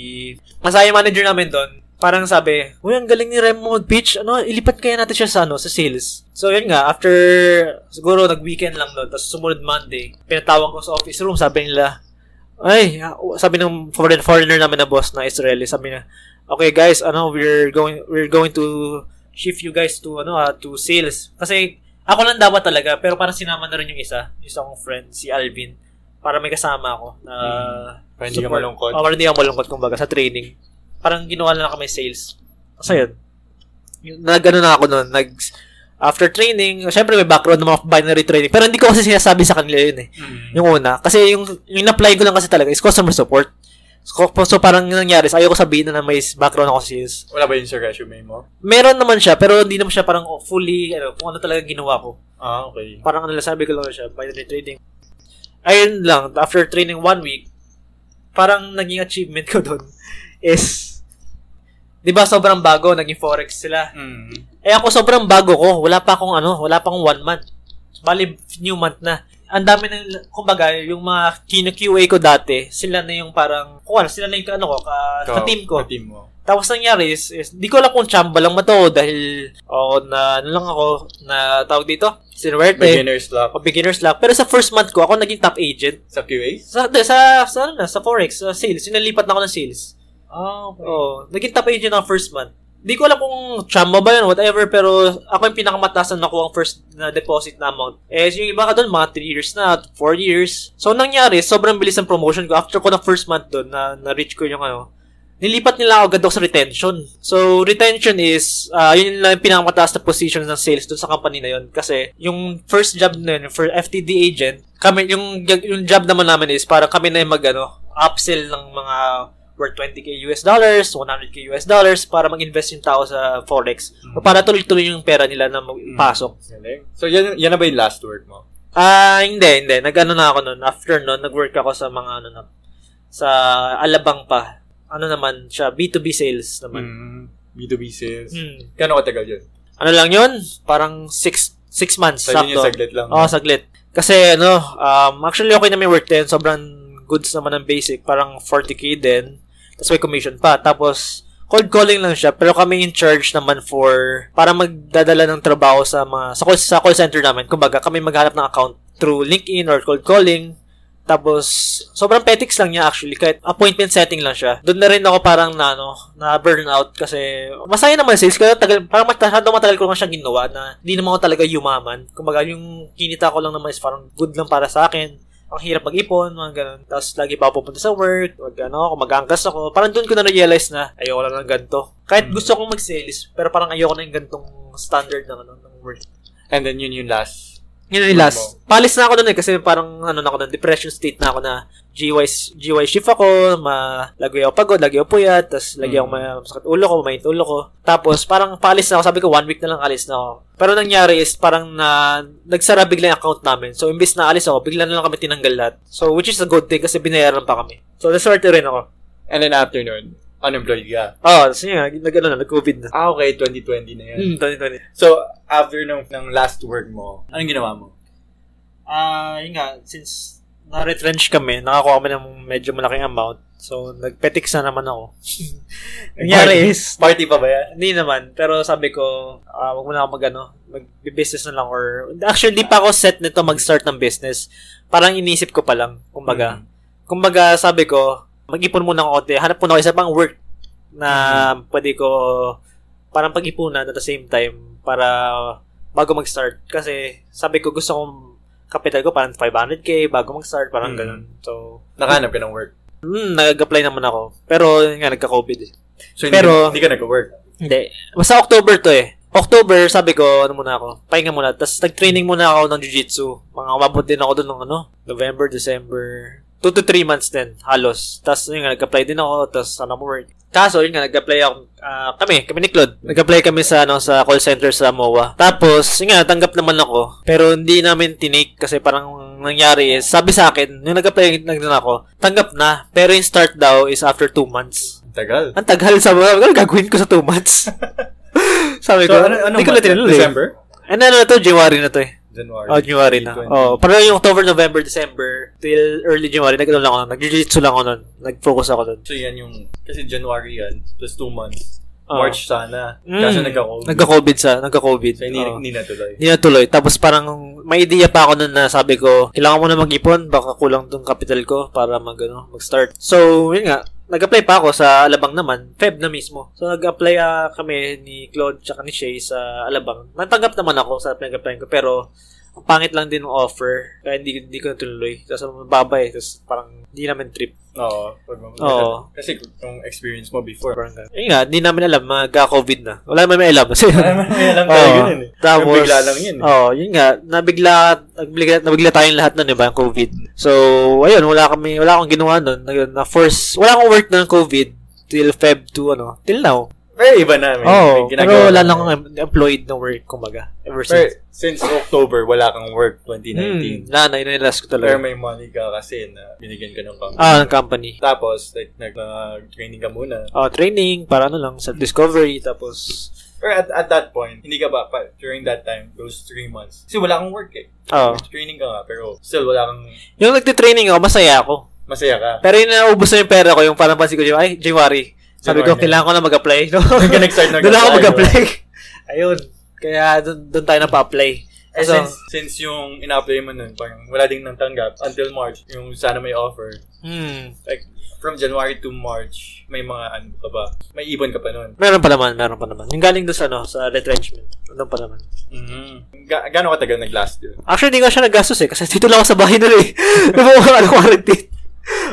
Masaya manager namin doon, parang sabi, uy, ang galing ni Remo pitch, ano, ilipat kaya natin siya sa, ano, sa sales. So, yun nga, after, siguro, nag-weekend lang doon, tapos sumunod Monday, pinatawag ko sa office room, sabi nila, ay, sabi ng foreign, foreigner namin na boss na Israeli, sabi niya, okay guys, ano, we're going, we're going to shift you guys to, ano, ah, to sales. Kasi, ako lang dapat talaga, pero parang sinama na rin yung isa, isang friend, si Alvin, para may kasama ako na Para hindi ka malungkot. Oh, para hindi ako malungkot, kumbaga, sa training. Parang ginawa na lang kami sales. So, yun. Nag, ano na ako noon, nag, after training, syempre may background ng mga binary trading, pero hindi ko kasi sinasabi sa kanila yun eh. Mm. Yung una. Kasi yung, yung apply ko lang kasi talaga is customer support. So, so parang yung nangyari, is ayaw ko sabihin na may background ako sa sales. Wala ba yun sa resume mo? Meron naman siya, pero hindi naman siya parang fully, ano, kung ano talaga ginawa ko. Ah, okay. Parang ano sabi ko lang siya, binary trading. Ayun lang, after training one week, parang naging achievement ko doon is, di ba sobrang bago, naging forex sila. Mm. Eh ako sobrang bago ko. Wala pa akong ano, wala pa akong one month. Bali, new month na. Ang dami ng, kumbaga, yung mga kino-QA ko dati, sila na yung parang, kung ano, sila na yung ano ko, ka, ka team ko. Ka-team mo. Tapos nangyari is, is di ko alam kung chamba lang ba to dahil, oh, na, ano lang ako, na tawag dito, sinuwerte. Beginner's luck. O beginner's luck. Pero sa first month ko, ako naging top agent. Sa QA? Sa, sa, sa, ano na, sa Forex, sa sales. Sinalipat na ako ng sales. Ah, okay. Oo. Naging top agent ng first month. Di ko alam kung chamba ba yun, whatever, pero ako yung pinakamataas na nakuha ang first na deposit na amount. Eh, yung iba ka doon, mga 3 years na, 4 years. So, nangyari, sobrang bilis ang promotion ko. After ko ng first month doon, na, na-reach ko yung ano, nilipat nila ako agad sa retention. So, retention is, uh, yun lang yung pinakamataas na position ng sales doon sa company na yun. Kasi, yung first job na yun, for FTD agent, kami, yung, yung job naman namin is, para kami na yung mag, ano, upsell ng mga worth 20k US dollars, 100k US dollars para mag-invest yung tao sa Forex. O para tuloy-tuloy yung pera nila na magpasok. Galing. So, yan, yan na ba yung last work mo? Ah, hindi, hindi. Nag-ano na ako nun. After nun, nag-work ako sa mga ano na, sa Alabang pa. Ano naman siya, B2B sales naman. Mm, B2B sales. Hmm. Gano'ng katagal yun? Ano lang yun? Parang six, six months. Sa yun yung sakto. saglit lang. Oo, saglit. Kasi ano, um, actually okay na may work din. Sobrang goods naman ng basic. Parang 40k din. Tapos may commission pa. Tapos, cold calling lang siya. Pero kami in charge naman for, para magdadala ng trabaho sa mga, sa call, sa call center namin. Kumbaga, kami maghanap ng account through LinkedIn or cold calling. Tapos, sobrang petics lang niya actually. Kahit appointment setting lang siya. Doon na rin ako parang na, ano, na burnout kasi masaya naman sales. Kaya tagal, parang masyado matagal ko lang siya ginawa na hindi naman ako talaga yumaman. Kumbaga, yung kinita ko lang naman is parang good lang para sa akin. Ang hirap mag-ipon, mga ganun. Tapos, lagi pa pupunta sa work, wag ano ako, mag-angkas ako. Parang doon ko na realize na ayoko lang ng ganito. Kahit Mm. gusto kong mag-sales, pero parang ayoko na yung gantong standard ng, ano, ng work. And then yun yung last. Yun yung last. Palis na ako doon eh kasi parang ano na ako ng depression state na ako na GY, GY shift ako, ma, lagi ako pagod, lagi ako puyat, tapos lagi ako Mm. may sakit ulo ko, may ulo ko. Tapos parang palis na ako, sabi ko one week na lang alis na ako. Pero nangyari is parang na, nagsara bigla yung account namin. So imbis na alis ako, bigla na lang kami tinanggal lahat. So which is a good thing kasi binayaran pa kami. So naswerte rin ako. And then after nun, unemployed ka. Oh, so yun nag, ano na, nag-COVID na. Ah, okay. 2020 na yan. Hmm, 2020. So, after nung, ng last work mo, anong ginawa mo? Ah, yun nga, since na-retrench kami, nakakuha kami ng medyo malaking amount. So, nagpetix na naman ako. Nangyari is, Party pa ba yan? hindi naman. Pero sabi ko, ah, wag mo na ako mag, ano, mag-business na lang or, actually, di pa ako set nito mag-start ng business. Parang inisip ko pa lang, kumbaga. Mm. Kumbaga, sabi ko, mag-ipon muna ako konti. Hanap muna ako isa pang work na pwede ko parang pag-ipunan at the same time para bago mag-start. Kasi sabi ko gusto kong capital ko parang 500k bago mag-start, parang Mm. ganun. So, Nakahanap ka ng work. mm, nag-apply naman ako. Pero nga, nagka-COVID eh. So, hindi, Pero- hindi ka nag-work. Hindi. Basta October to eh. October, sabi ko, ano muna ako, pahinga muna. Tapos nag-training muna ako ng jiu-jitsu. Mga umabot din ako doon ng ano, November, December. 2 to 3 months din, halos. Tapos yun nga, nag-apply din ako, tapos ano mo work. Kaso, yun nga, nag-apply ako, ah, kami, kami ni Claude. Nag-apply kami sa, ano, sa call center sa MOA. Tapos, yun nga, tanggap naman ako. Pero hindi namin tinake kasi parang nangyari is, sabi sa akin, nung nag-apply nag ako, tanggap na. Pero yung start daw is after 2 months. Ang tagal. Ang tagal sa mga, ano gagawin ko sa 2 months? Sabi ko, So, ano, ano hindi ko na tinuloy. December? Ano na to, January na to eh. January. Oh, January na. 2020. Oh, pero yung October, November, December, till early January, nag lang ako, nag-jiu-jitsu lang ako nun. Nag-focus ako nun. So, yan yung, kasi January yan, plus two months. Oh. March sana. Mm. Kaso nagka-COVID. Nagka-COVID sa, nagka-COVID. So, hindi, Oo. hindi natuloy. Hindi na tuloy. Tapos parang may idea pa ako nun na sabi ko, kailangan mo na mag-ipon, baka kulang tong capital ko para mag, ano, mag-start. So, yun nga, nag-apply pa ako sa Alabang naman, Feb na mismo. So, nag-apply ah, kami ni Claude tsaka ni Shay sa Alabang. Natanggap naman ako sa pinag-apply ko, pero ang pangit lang din ng offer. Kaya hindi, hindi ko natuloy. Kasi mababa eh. Tapos parang hindi namin trip. Oo. Pag, Oo. Kasi yung experience mo before. Parang ganun. Ayun nga, hindi namin alam, magka-COVID na. Wala naman may alam. Kasi, May alam tayo yun eh. Tapos, Yung bigla lang yun eh. Oo, yun nga. Nabigla, nabigla, nabigla tayong lahat nun, di ba, yung COVID. So, ayun, wala kami, wala akong ginawa nun. Na, na force, wala akong work ng COVID till Feb to, ano, till now. Pero iba na. May, Oo, may pero wala lang akong em- employed na work, kumbaga, ever Pero since. since October, wala kang work Hmm, 2019. wala na, inilas ko Pero talaga. may money ka kasi na binigyan ka ng company. Ah, ng company. Tapos, like, nag-training ka muna. Oh, training, para ano lang, self-discovery, tapos, Pero at, at that point, hindi ka ba, pa, during that time, those three months, kasi wala kang work eh. oh. Training ka nga, pero still wala kang, Yung nagte-training ako, masaya ako. masaya ka. Pero yung naubos na yung pera ko, yung parang pansin ko, ay, January. Sabi ko, kailangan ko na mag-apply. No? Nag-start na Doon ako mag-apply. Ayun. Kaya doon, doon tayo na pa-apply. Eh, So- since, since yung ina-apply mo nun, parang wala ding nang tanggap until March, yung sana may offer. Hmm. Like, from January to March, may mga ano ka ba? May ibon ka pa nun. Meron pa naman, meron pa naman. Yung galing doon sa, ano, sa retrenchment. Doon pa naman. Mm-hmm. Ga- gaano katagal nag-last yun? Actually, hindi nga siya naggastos eh. Kasi dito lang ako sa bahay nila eh. Di ba ako ano, quarantine?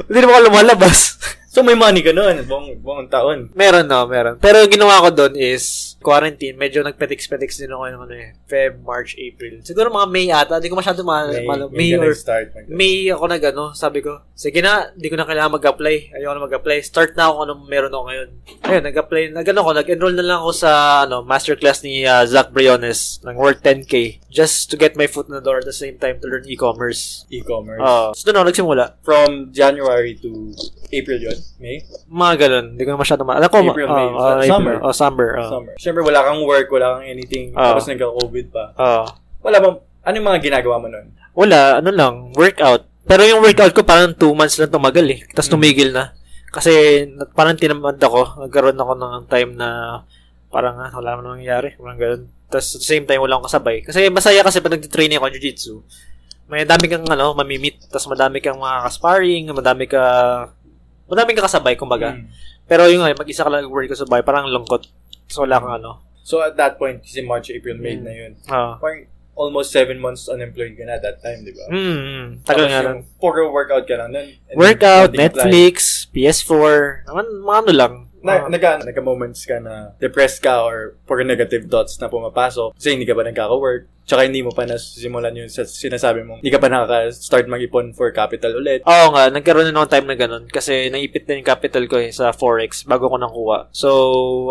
Hindi naman ako lumalabas. So, may money ka nun, buong, buong taon. meron no, meron. Pero ginawa ko doon is quarantine. Medyo nagpetix-petix din ako yung ano eh. Feb, March, April. Siguro mga May ata. Hindi ko masyado ma- May, mal- may, May or start. Mag- May ako nag ano, sabi ko, sige na, hindi ko na kailangan mag-apply. Ayoko na mag-apply. Start na ako kung anong meron ako ngayon. Ayun, nag-apply. Nag ano ko, nag-enroll na lang ako sa ano, masterclass ni uh, Zach Briones ng worth 10k just to get my foot in the door at the same time to learn e-commerce. e-commerce. Uh, so doon ako nagsimula. From January to April yun? May? Mga ganun. Hindi ko na masyado ma... Alam ko, April, uh, May. uh, April. Summer. Oh, summer. Summer. Siyempre, wala kang work, wala kang anything. Ah. Tapos nagka-COVID pa. Oh. Wala bang, ano yung mga ginagawa mo nun? Wala, ano lang, workout. Pero yung workout ko parang 2 months lang tumagal eh. Tapos Mm. tumigil na. Kasi parang tinamad ako. Nagkaroon ako ng time na parang ah, wala naman nangyayari. Parang ganun. Tapos at the same time, wala akong kasabay. Kasi masaya kasi pag nag-training ako ng jiu-jitsu, may dami kang ano, mamimit. Tapos madami kang mga kasparring, madami ka madami kang kasabay, kumbaga. Mm. Pero yung nga, mag-isa ka lang nag-work sa bahay, parang lungkot. So wala kang ano. So, at that point, kasi March, April, May Mm. na yun. Ah. Parang almost seven months unemployed ka na that time, di ba? Mm. Tagal nga lang. puro workout ka lang nun. Workout. Netflix, PS4, naman, mga ano lang. Na, Mga- nagka, nagka-moments ka na depressed ka or puro negative thoughts na pumapasok kasi hindi ka pa nagkaka-work. Tsaka hindi mo pa nasimulan yung sa- sinasabi mo, hindi ka pa nakaka-start mag-ipon for capital ulit. Oo nga, nagkaroon na ng time na ganun kasi naipit na yung capital ko eh sa Forex bago ko nakuha. So,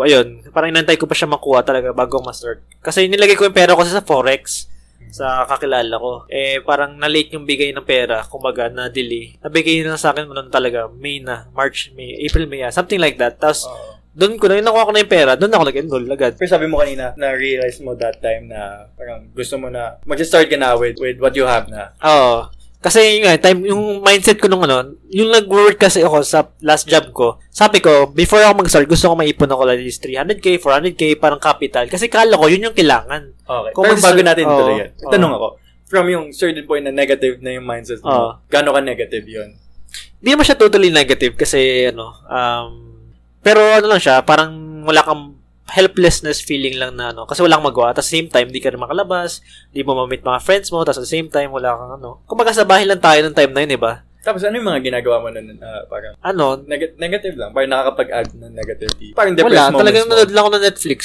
ayun, parang inantay ko pa siya makuha talaga bago ma-start. Kasi nilagay ko yung pera ko sa Forex sa kakilala ko. Eh, parang na-late yung bigay ng pera, kumbaga, na-delay. Nabigay na sa akin noon talaga, May na, March, May, April, May, ah, something like that. Tapos, Oo. doon ko na, yung nakuha ko na yung pera, doon ako nag-enroll agad. Pero sabi mo kanina, na-realize mo that time na parang gusto mo na mag-start ka na with, with what you have na. Oo. Kasi yun nga, time, yung mindset ko nung ano, yung nag-work kasi ako sa last job ko, sabi ko, before ako mag-start, gusto ko maipon ako at least 300k, 400k, parang capital. Kasi kala ko, yun yung kailangan. Okay. Kung Pero bago natin Oo. tuloy yan, Oo. tanong ako, from yung certain point na negative na yung mindset mo, gaano ka negative yun? Hindi naman siya totally negative kasi, ano, um, pero ano lang siya, parang wala kang helplessness feeling lang na ano, kasi wala kang magawa. At the same time, di ka rin makalabas, di mo ma-meet mga friends mo, tapos at the same time, wala kang ano. Kumbaga sa bahay lang tayo ng time na yun, di ba? Tapos ano yung mga ginagawa mo nun? ah, parang Ano, neg- negative lang. Parang nakakapag-add ng negativity. Parang depressed Wala, talagang nanood lang ako ng Netflix.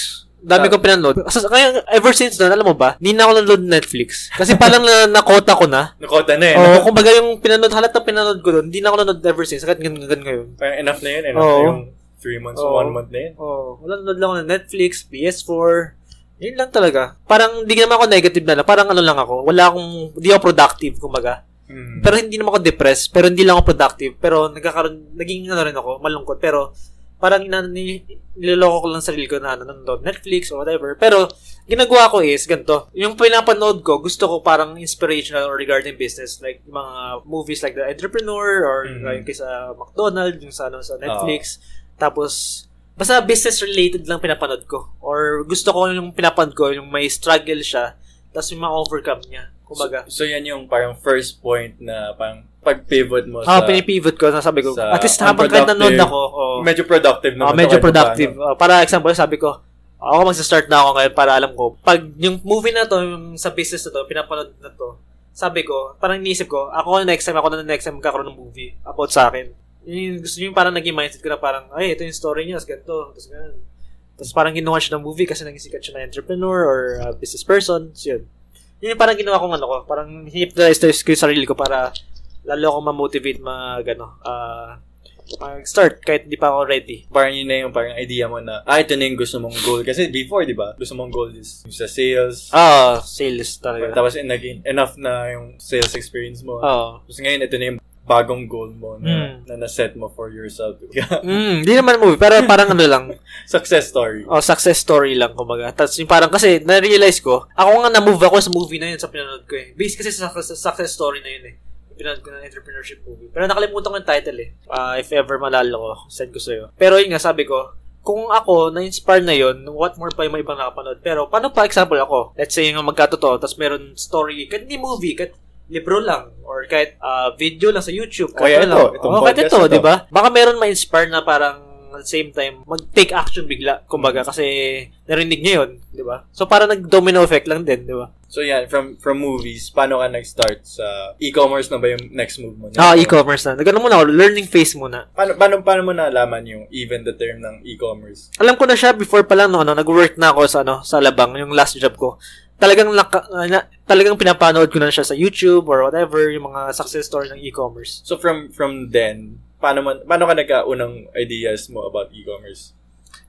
Dami Ah. kong pinanood. Kasi, kaya, ever since nun, alam mo ba, hindi na ako nanood ng Netflix. Kasi parang na, nakota ko na. Nakota na eh. Oo, kumbaga yung pinanood, halat na pinanood ko doon, hindi na ako nanood ever since. Ganun ngayon. Parang enough na yun. Enough Oo. na yung three months, Oo. one month na yun. Oo, wala nanood lang ako ng Netflix, PS4. Yun lang talaga. Parang hindi naman ako negative na lang. Parang ano lang ako. Wala akong, hindi ako productive, kumbaga. Mm. Pero hindi naman ako depressed, pero hindi lang ako productive. Pero nagkakaroon, naging ano rin ako, malungkot. Pero parang ina, ni, niloloko ko lang sarili ko na ano, nanonood Netflix or whatever. Pero ginagawa ko is ganito. Yung pinapanood ko, gusto ko parang inspirational or regarding business. Like mga movies like The Entrepreneur or Mhm. like sa McDonald's, yung sa, ano, sa Netflix. Tapos, basta business related lang pinapanood ko. Or gusto ko yung pinapanood ko, yung may struggle siya, tapos yung ma-overcome niya. Kumbaga. So, so, yan yung parang first point na parang pag-pivot mo Ah, sa... pinipivot ko, nasabi ko, sa at least habang kahit unproductive, ako, oh, Medyo productive ah, naman. medyo to kahit productive. Ah, para example, sabi ko, ako magsa-start na ako ngayon para alam ko, pag yung movie na to, yung sa business na to, pinapanood na to, sabi ko, parang iniisip ko, ako next time, ako na next time magkakaroon ng movie about sa akin. Yun yung gusto yung parang naging mindset ko na parang, ay, ito yung story niya, ganito, tapos ganun. Tapos parang ginawa siya ng movie kasi naging sikat siya na entrepreneur or uh, business person. So, yun. Yun yung parang ginawa kong ano ko. Parang hypnotize ko yung sarili ko para lalo akong ma-motivate mag, ano, ah, mag-start kahit hindi pa ako ready. Parang yun na yung parang idea mo na, ah, ito na yung gusto mong goal. Kasi before, di ba? Gusto mong goal is yung sa sales. Ah, sales talaga. Tapos eh, naging enough na yung sales experience mo. Oo. Tapos ngayon, ito na yung bagong goal mo na, Mm. na na-set mo for yourself. Mm, hindi naman movie, pero parang ano lang, Success story. oh, success story lang, kumbaga. Tapos yung parang kasi, na-realize ko, ako nga na-move ako sa movie na yun sa pinanood ko eh. Based kasi sa, success story na yun eh. Pinanood ko ng entrepreneurship movie. Pero nakalimutan ko yung title eh. Ah, if ever malala ko, send ko sa'yo. Pero yun nga, sabi ko, kung ako, na-inspire na yon what more pa yung mga ibang nakapanood. Pero, paano pa example ako? Let's say, yung magkatotoo, tapos meron story, kahit hindi movie, kahit libro lang, or kahit ah, video lang sa YouTube. O, kaya ito, lang. itong Oo, kahit ito, na to. di ba? Baka meron ma-inspire na parang at the same time, mag-take action bigla, kumbaga, kasi narinig niya yun, di ba? So, parang nag-domino effect lang din, di ba? So yan, from from movies, paano ka nag-start sa e-commerce na ba yung next move mo? Ah, e-commerce na. Nagano muna ako, learning phase muna. Paano, paano, paano mo nalaman yung even the term ng e-commerce? alam ko na siya before pa lang no, ano, nag-work na ako sa ano, sa Labang, yung last job ko. Talagang naka, ah, na, talagang pinapanood ko na siya sa YouTube or whatever, yung mga success story ng e-commerce. So from from then, paano man paano ka nagkaunang ideas mo about e-commerce?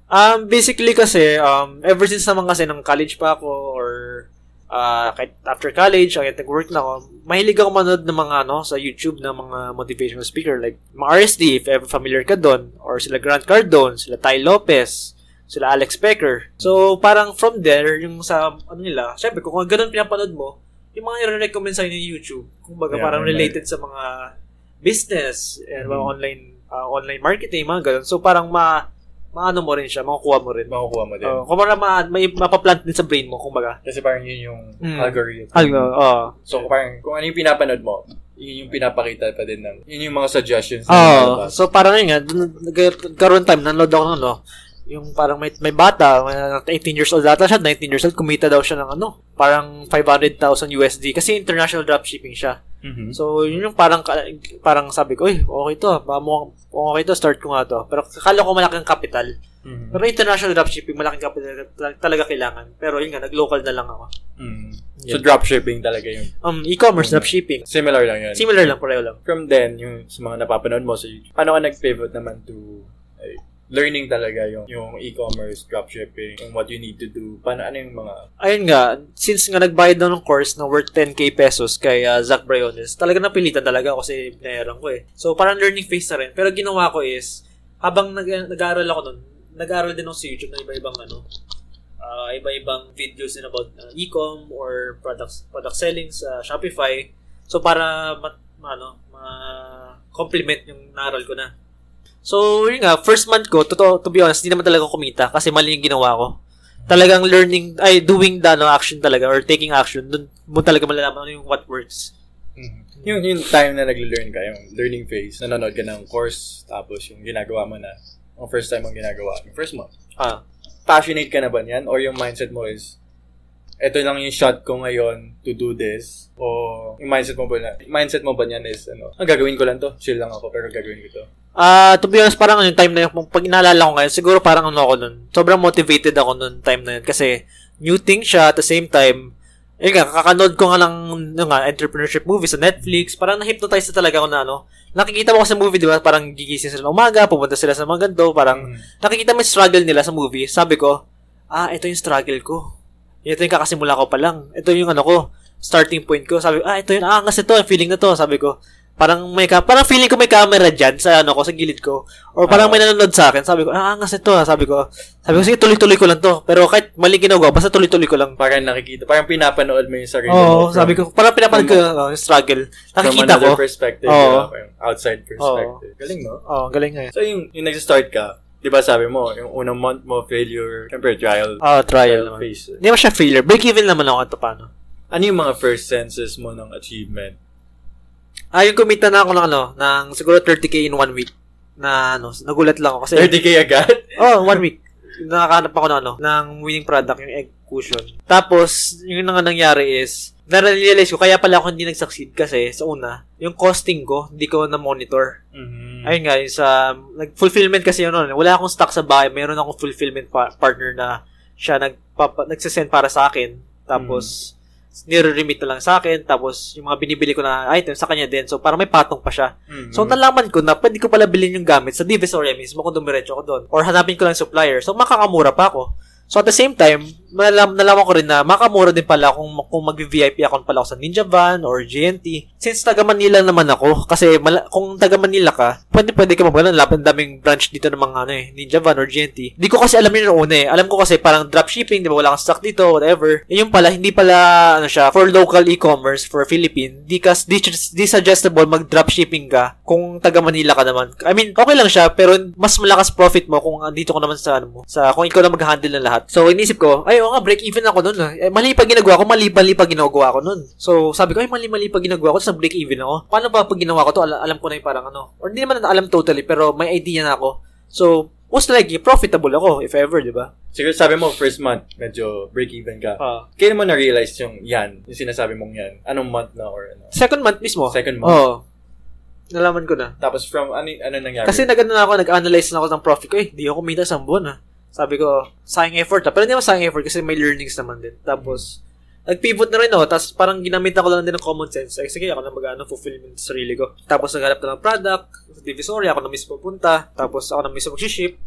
Um, basically kasi, um, ever since naman kasi ng college pa ako or uh, kahit after college, kahit nag-work na ako, mahilig ako manood ng mga ano, sa YouTube ng mga motivational speaker like mga RSD, if ever familiar ka doon, or sila Grant Cardone, sila Ty Lopez, sila Alex Becker. So, parang from there, yung sa, ano nila, syempre, kung ganun pinapanood mo, yung mga i-recommend sa'yo ni YouTube, kung baga Yeah, parang related sa mga business, and mga Mhm. online uh, online marketing, mga ganun. So, parang ma, maano mo rin siya, makukuha mo rin. Makukuha mo din. Oh, kung parang ma, may mapaplant din sa brain mo, kumbaga. Kasi parang yun yung Mm. algorithm. Algo, oh. So parang kung ano yung pinapanood mo, yun yung pinapakita pa din ng, yun yung mga suggestions. na Oh, so parang yun nga, nagkaroon time, nanood ako ng ano, yung parang may, may bata, may 18 years old data siya, 19 years old, kumita daw siya ng ano, parang 500,000 USD kasi international dropshipping siya. Mhm. So, yun yung parang, parang sabi ko, uy, okay to, mo, okay to, start ko nga to. Pero akala ko malaking capital. Mhm. Pero international dropshipping, malaking capital tal- talaga kailangan. Pero yun nga, nag-local na lang ako. Mhm. So dropshipping talaga yun. Um, e-commerce, Okay. dropshipping. Similar lang yun. Similar lang, pareho lang. From then, yung sa mga napapanood mo sa YouTube, paano ka nag-pivot naman to ay, learning talaga yung yung e-commerce, dropshipping, and what you need to do. Paano, ano yung mga... ayun nga, since nga nagbayad daw ng course na worth 10k pesos kay uh, Zach Briones, talaga napilitan talaga kasi binayaran ko eh. So, parang learning phase na rin. Pero ginawa ko is, habang nag- nag-aaral ako nun, nag-aaral din ako sa YouTube ng iba-ibang ano, uh, iba-ibang videos din about uh, e-com or products product selling sa Shopify. So, para ma, ma- ano, ma-complement yung naaral ko na. So, yun nga, first month ko, to, to be honest, hindi naman talaga kumita kasi mali yung ginawa ko talagang learning, ay, doing the no, action talaga or taking action, dun mo talaga malalaman ano yung what works. Yung, yung time na nag-learn ka, yung learning phase, nanonood ka ng course, tapos yung ginagawa mo na, yung first time mong ginagawa, yung first month. Ah. Passionate ka na ba niyan? Or yung mindset mo is, ito lang yung shot ko ngayon to do this? O yung mindset mo ba na, mindset mo ba niyan is, ano, ang gagawin ko lang to, chill lang ako, pero gagawin ko to. Ah, to be honest, parang yung time na yun, pag inaalala ko ngayon, siguro parang ano ako nun, sobrang motivated ako nun time na yun kasi new thing siya at the same time, yun nga, kakanood ko nga yung nga, entrepreneurship movie sa Netflix, parang na-hypnotize na talaga ako na ano, nakikita mo kasi sa movie, di ba, parang gigising sila ng umaga, pupunta sila sa mga ganito, parang Mm. nakikita mo yung struggle nila sa movie, sabi ko, ah, ito yung struggle ko. Ito yung kakasimula ko pa lang. Ito yung ano ko, starting point ko. Sabi ko, ah, ito yung aangas ito, feeling na to. Sabi ko, parang may ka parang feeling ko may camera diyan sa ano ko sa gilid ko or parang Ah. may nanonood sa akin sabi ko ah angas ito ah. sabi ko sabi ko sige tuloy-tuloy ko lang to pero kahit mali ginagawa basta tuloy-tuloy ko lang Parang nakikita, parang pinapanood mo yung sarili Oo, mo. sabi ko parang pinapanood ko oh, yung struggle from nakikita ko another perspective, Oo. ba? Parang outside perspective. Galing, no? oh galing nga. So, yung, yung nag-start ka, di ba sabi mo, yung unang month mo, failure, syempre, trial, oh trial phase. hindi mo siya failure break even naman ako ito paano Ano yung mga first senses mo ng achievement? Ah yung kumita na ako ng ano ng siguro 30k in one week na ano nagulat lang ako kasi 30k agad? Oh, one week. Nakakanap ako ng ano, ng winning product, yung egg cushion. Tapos, yung nga nangyari is, na-realize ko, kaya pala ako hindi nag-succeed kasi, sa una, yung costing ko, hindi ko na-monitor. Mhm. Ayun nga, yung sa, nag-fulfillment kasi yun, ano, wala akong stock sa bahay, mayroon akong fulfillment pa- partner na siya nagpapa, nagsasend para sa akin. Tapos, nire-remit na lang sa akin. Tapos, yung mga binibili ko na item sa kanya din. So, parang may patong pa siya. Mhm. So, nalaman ko na pwede ko pala bilhin yung gamit sa Divisoria mismo kung dumiretso ko doon. Or hanapin ko lang supplier. So, makakamura pa ako. So, at the same time, nalam, nalaman ko rin na makamura din pala kung, kung mag-VIP account pala ako sa Ninja Van or GNT. Since taga Manila naman ako, kasi mala, kung taga Manila ka, pwede pwede ka magbalan. Lapit daming branch dito ng mga ano eh, Ninja Van or GNT. Di ko kasi alam yun noong una eh. Alam ko kasi parang dropshipping, di ba? Wala kang stock dito, whatever. Eh, yung pala, hindi pala, ano siya, for local e-commerce, for Philippine, di, kas, di, di suggestible mag-dropshipping ka kung taga Manila ka naman. I mean, okay lang siya, pero mas malakas profit mo kung andito ka naman sa, ano mo, sa, kung ikaw na mag-handle ng lahat. So, inisip ko, ay, oo nga, break even ako nun. ah. Eh, mali pa ginagawa ko, mali, mali pa ginagawa ko nun. So, sabi ko, ay, mali, mali pa ginagawa ko, tapos break even ako. Paano ba pag ginawa ko to, alam, alam ko na yung parang ano, or hindi naman na alam totally, pero may idea na ako. So, most likely, profitable ako, if ever, di ba? Siguro sabi mo, first month, medyo break-even ka. Ah. Kailan mo na-realize yung yan, yung sinasabi mong yan? Anong month na or ano? second month mismo. Second month. Oo. Nalaman ko na. Tapos from, ano, ano nangyari? Kasi nag na ako, nag-analyze na ako ng profit ko, eh, di ako kumita sa buwan ah. Sabi ko, sayang effort ah. Pero hindi naman sayang effort kasi may learnings naman din. Tapos, nag-pivot na rin ako. Tapos parang ginamit ako lang din ng common sense. Ay, sige, ako na mag-ano, fulfillment sa sarili ko. Tapos naghanap na ng product, sa Divisoria, ako na mismo pupunta. Tapos ako na mismo mag-ship.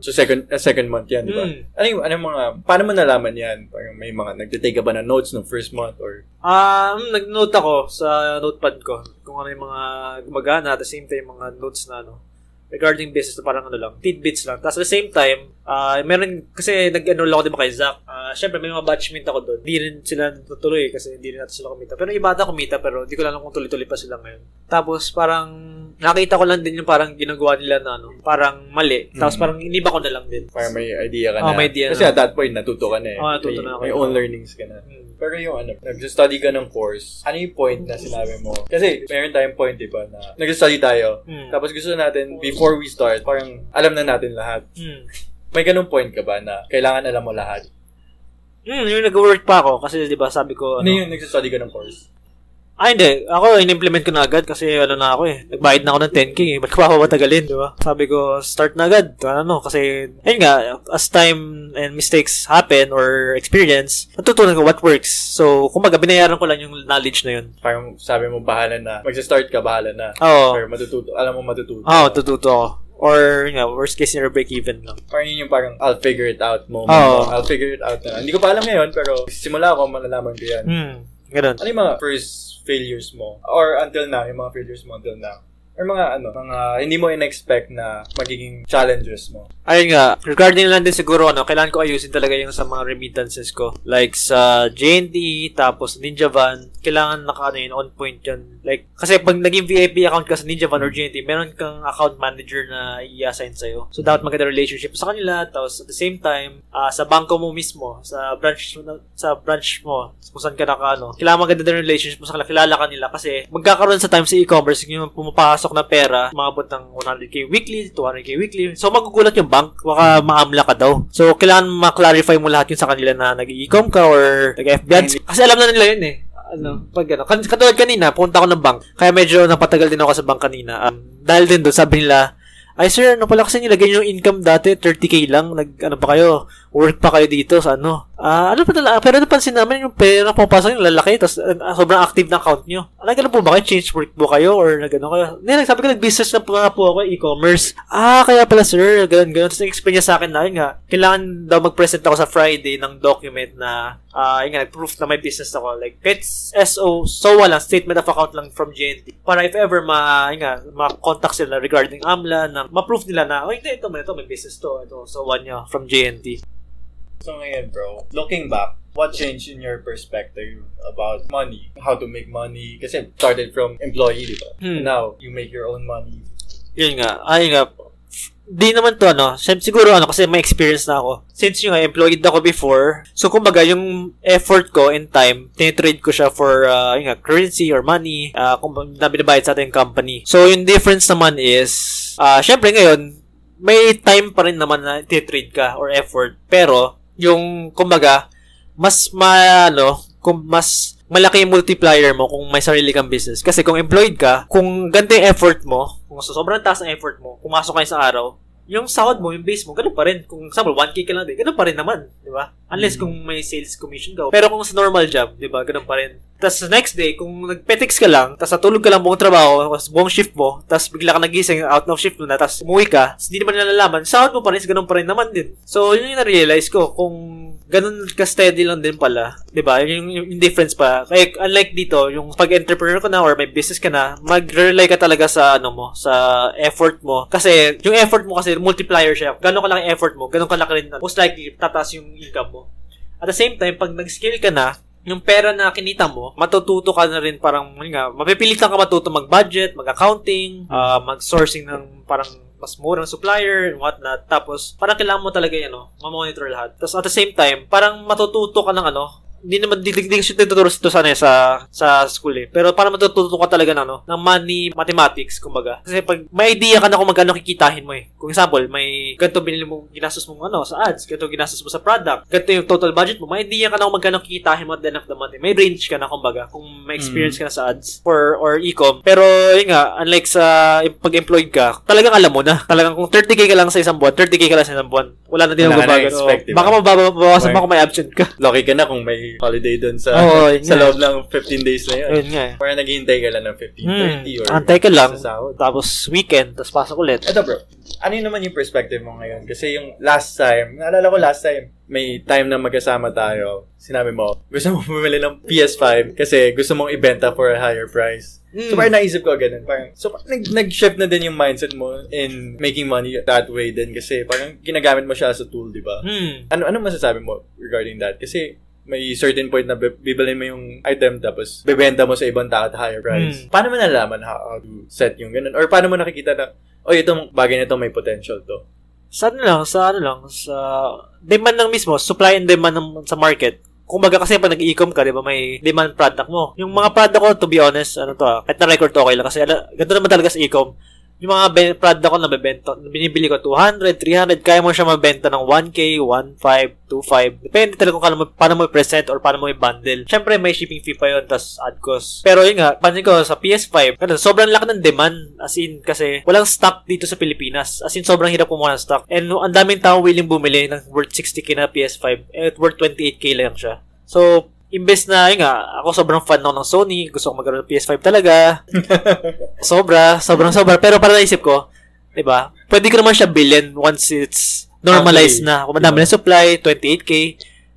So second uh, second month yan, di ba? Mm. Ano yung, ano mga, paano mo nalaman yan? Parang may mga, nagtitake ka ba ng notes ng first month or um, nag-note ako sa notepad ko kung ano yung mga gumagana at the same time mga notes na ano regarding business na parang ano lang, tidbits lang. Tapos at the same time, ah meron, kasi nag-ano lang ako din ba kay Zach. Ah Siyempre, may mga batchmate ako doon. Hindi rin sila natutuloy kasi hindi rin natin sila kumita. Pero iba ata kumita, pero hindi ko lang kung tuloy-tuloy pa sila ngayon. Tapos parang, nakita ko lang din yung parang ginagawa nila na ano, parang mali. Tapos Mm. parang iniba ko na lang din. parang may idea ka Oh, na? may idea Kasi na. at that point, natuto ka na eh. Oh, natuto may, na ako. May own learnings ka na. Hmm. Pero yung ano, nag-study ka ng course, ano yung point na sinabi mo? Kasi meron tayong point, di ba, na nag-study tayo. Hmm. Tapos gusto natin, before we start, parang alam na natin lahat. Hmm. May ganung point ka ba na kailangan alam mo lahat? Hmm, yung nag-work pa ako kasi 'di ba sabi ko Ano, yung nag-study ka ng course? Ah, hindi. Ako, in-implement ko na agad kasi ano na ako eh. Nagbayad na ako ng 10k eh. Ba't ko pa matagalin, di ba? Sabi ko, start na agad. Ano, kasi, ayun nga, as time and mistakes happen or experience, natutunan ko what works. So, kumbaga, binayaran ko lang yung knowledge na yun. Parang sabi mo, bahala na. Magsa-start ka, bahala na. Oo. Or matututo. Alam mo matututo. Oo, tututo ako. Or, yun nga, worst case scenario, break even lang. Parang yun yung parang I'll figure it out moment. Oo. I'll figure it out na. Hindi ko pa alam ngayon, pero simula ako, malalaman ko yan. Hmm, ganun. Ano yung mga first failures mo? Or until now, yung mga failures mo until now? Or mga ano, mga hindi mo in-expect na magiging challenges mo? Ayun nga, regarding lang din siguro, ano, kailangan ko ayusin talaga yung sa mga remittances ko. Like sa JNT, tapos Ninja Van, kailangan naka, ano yun, on point yun. Like, kasi pag naging VIP account ka sa Ninja Van or JNT, meron kang account manager na i-assign sa'yo. So, dapat maganda relationship sa kanila, tapos at the same time, ah, sa bangko mo mismo, sa branch sa branch mo, kung saan ka naka, ano, kailangan maganda din relationship mo sa kanila, kilala ka nila, kasi magkakaroon sa time sa e-commerce, yung pumapasok na pera, umabot ng 100k weekly, 200k weekly. So, magugulat yung bank, baka maamla ka daw. So, kailangan ma-clarify mo lahat yun sa kanila na nag-e-com ka or nag-FB. Kasi alam na nila yun eh. Ano, pag ano. Katulad kanina, punta ako ng bank. Kaya medyo napatagal din ako sa bank kanina. Um, dahil din doon, sabi nila, ay sir, ano pala kasi nilagay yung income dati, 30k lang. Nag, ano pa kayo, work pa kayo dito sa ano. Ah, ano pa talaga, pero napansin namin yung pera pumapasok yung lalaki, tapos uh, sobrang active na account nyo. Ano, ganun po ba? Change work po kayo? Or nagano kayo? Hindi, nagsabi ko, nag-business na po po ako, e-commerce. Ah, kaya pala sir, ganun, ganun. Tapos explain niya sa akin na, yun nga, kailangan daw mag-present ako sa Friday ng document na, ah, yun nga, proof na may business ako. Like, it's SO, SOA lang, statement of account lang from GNT. Para if ever ma, yun nga, ma-contact sila regarding AMLA, na ma-proof nila na, oh, hindi, ito, ito, may business to. Ito, SOA niya from GNT. So ngayon, bro, looking back, what changed in your perspective about money? How to make money? Kasi started from employee, di ba? Hmm. Now, you make your own money. Yun nga, ayun nga, di naman to ano, siguro ano, kasi may experience na ako. Since yung nga, employed ako before, so kumbaga yung effort ko and time, tinitrade ko siya for, uh, yun nga, currency or money, uh, kung na binabayad sa ating company. So yung difference naman is, uh, syempre ngayon, may time pa rin naman na tinitrade ka or effort, pero yung, kumbaga, mas ma, ano, kung mas malaki yung multiplier mo kung may sarili kang business. Kasi kung employed ka, kung ganito yung effort mo, kung so- sobrang taas ng effort mo, pumasok ka sa araw, yung sahod mo, yung base mo, ganun pa rin. Kung example, 1K ka lang din, ganun pa rin naman, di ba? Unless Mm. kung may sales commission ka. Pero kung sa normal job, di ba, ganun pa rin. Tapos next day, kung nagpetix ka lang, tapos natulog ka lang buong trabaho, tapos buong shift mo, tapos bigla ka nagising, out of shift mo na, tapos umuwi ka, tapos hindi naman nalalaman, sahod mo pa rin, ganun pa rin naman din. So, yun yung na-realize ko, kung ganun ka-steady lang din pala, di ba, yung, yung, yung difference pa. Kaya, unlike dito, yung pag-entrepreneur ka na or may business ka na, mag-rely ka talaga sa, ano mo, sa effort mo. Kasi, yung effort mo kasi, multiplier siya. Gano'n kalaki effort mo, gano'n kalaki rin, most likely, tataas yung income mo. At the same time, pag nag-skill ka na, yung pera na kinita mo, matututo ka na rin parang, yun nga, mapipilitan ka matuto mag-budget, mag-accounting, ah, mag-sourcing ng parang mas murang supplier and whatnot. Tapos, parang kailangan mo talaga yan, no? Ma-monitor lahat. Tapos, at the same time, parang matututo ka ng ano, hindi naman, di, di, di, di tuturo ito sana eh, sa, sa school eh. Pero parang matututo ka talaga ng, ano, ng money mathematics, kumbaga. Kasi pag may idea ka na kung magkano kikitahin mo eh. Kung example, may ganito binili mo, ginastos mo ano, sa ads, ganito ginastos mo sa product, ganito yung total budget mo, may idea ka na kung magkano kikitahin mo at the end of the month. eh. May range ka na, kumbaga, kung may experience ka na sa ads or, or e-com. Pero, yun nga, unlike sa pag-employed ka, talagang alam mo na. Talagang kung 30k ka lang sa isang buwan, 30k ka lang sa isang buwan. Wala na din Wala ka na magbabago. expect, diba? Baka mababawasan pa kung may absent ka. Lucky ka na kung may holiday doon sa Oo, yun sa loob ng 15 days na yun. Yun nga. Parang naghihintay ka lang ng 15, Hmm, 30 or antay ka lang. Tapos weekend, tapos pasok ulit. Ito bro, ano yun naman yung perspective mo ngayon? Kasi yung last time, naalala ko last time, may time na magkasama tayo, sinabi mo, gusto mo bumili ng PS5 kasi gusto mong ibenta for a higher price. So Mm. parang naisip ko ganun. Parang, so parang nag, nag-shift na din yung mindset mo in making money that way din kasi parang ginagamit mo siya as a tool, di ba? Hmm. Ano ano masasabi mo regarding that? Kasi may certain point na bi- bibilin mo yung item tapos bebenta mo sa ibang tao at higher price. Hmm. Paano mo nalaman how, how to set yung ganun? Or paano mo nakikita na, oh, itong bagay na ito may potential to? Sa ano lang, sa ano lang, sa demand lang mismo, supply and demand ng, sa market. Kumbaga kasi pag nag-e-com ka, di ba, may demand product mo. Yung mga product ko, to be honest, ano to ah, kahit na-record to okay lang kasi ala, ganito naman talaga sa e-com. Yung mga ben- product ko na nabibenta, binibili ko 200, 300, kaya mo siya mabenta ng 1K, 1.5, 2.5. Depende talaga kung paano mo, paano mo i-present or paano mo i-bundle. Siyempre, may shipping fee pa yun, tas ad cost. Pero yun nga, pansin ko sa PS5, ganun, sobrang laki ng demand. As in, kasi walang stock dito sa Pilipinas. As in, sobrang hirap kumuha ng stock. And ang daming tao willing bumili ng worth 60k na PS5. Eh, worth 28k lang siya. So, imbes na, yun nga, ako sobrang fan ako ng Sony, gusto ko magkaroon ng PS5 talaga. sobra, sobrang sobra. Pero para naisip ko, di ba, pwede ko naman siya bilhin once it's normalized Okay. na. Kung madami na supply, 28k,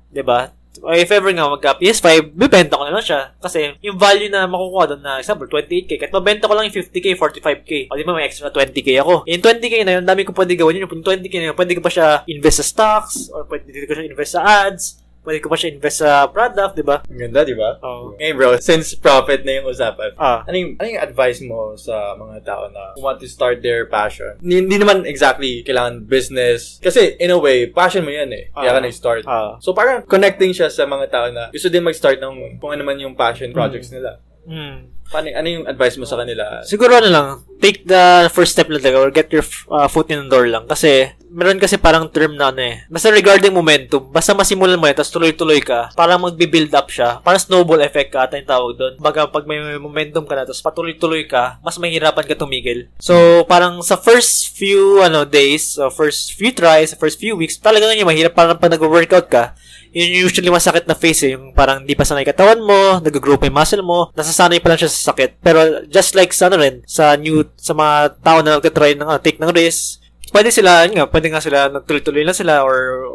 di ba? If ever nga magka PS5, bibenta ko na lang siya. Kasi yung value na makukuha doon na, example, 28k, kahit mabenta ko lang yung 50k, 45k, o di ba may extra 20k ako. Yung 20k na yun, dami ko pwede gawin yun. Yung 20k na yun, pwede ko pa siya invest sa stocks, or pwede ko siya invest sa ads, pwede ko pa siya invest sa product, di ba? Ang ganda, di ba? Oo. Ngayon bro, since profit na yung usapan, Ah. ano yung, ano yung advice mo sa mga tao na want to start their passion? Hindi, naman exactly kailangan business. Kasi, in a way, passion mo yan eh. Kaya ka Ah. nag-start. Ah. So, parang connecting siya sa mga tao na gusto din mag-start ng kung ano man yung passion projects nila. Hmm. Paano, ano yung advice mo sa kanila? Siguro ano lang, take the first step lang talaga or get your uh, foot in the door lang. Kasi, meron kasi parang term na ano eh. Basta regarding momentum, basta masimulan mo yan, tapos tuloy-tuloy ka, parang magbi-build up siya. Parang snowball effect ka ata yung tawag doon. Baga, pag may momentum ka na, tapos patuloy-tuloy ka, mas mahirapan ka tumigil. So, parang sa first few ano days, so first few tries, first few weeks, talaga yung mahirap. Parang pag nag-workout ka, yun usually masakit na face eh. Yung parang di pa sanay katawan mo, nag-grow pa yung muscle mo, nasasanay pa lang siya sa sakit. Pero just like sa ano rin, sa new, sa mga tao na nagtatry ng uh, take ng risk, pwede sila, yun nga, pwede nga sila nagtuloy-tuloy lang sila or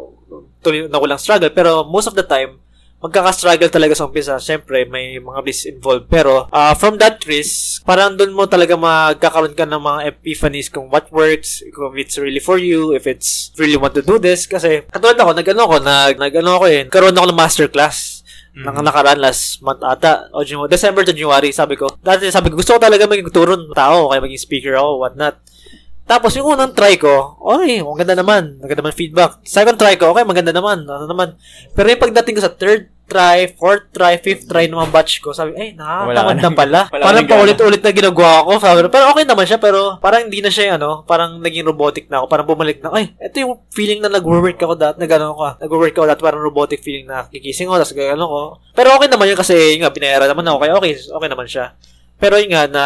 tuloy na walang struggle. Pero most of the time, magkaka-struggle talaga sa umpisa. Siyempre, may mga risks involved. Pero, uh, from that risk, parang doon mo talaga magkakaroon ka ng mga epiphanies kung what works, kung it's really for you, if it's really want to do this. Kasi, katulad ako, nag-ano ako, nag, nag-ano ako eh, karoon ako ng masterclass. Mm-hmm. Nang nakaraan last month ata, o December to January, sabi ko. Dati sabi ko, gusto ko talaga maging turo ng tao, kaya maging speaker ako, whatnot. Tapos yung unang try ko, okay, maganda naman. Maganda naman feedback. Second try ko, okay, maganda naman. Ano naman. Pero yung pagdating ko sa third try, fourth try, fifth try mga batch ko, sabi, eh, nakakatamad Wala na pala. wala parang paulit-ulit na ginagawa ko. Sabi, pero okay naman siya, pero parang hindi na siya, ano, parang naging robotic na ako. Parang bumalik na, ay, ito yung feeling na nag-work ako dati, na gano'n ko, nag-work ako dati, parang robotic feeling na kikising ko, tapos gano'n ko. Pero okay naman yun kasi, yun nga, binayaran naman ako, kaya okay, okay naman siya. Pero yun nga, na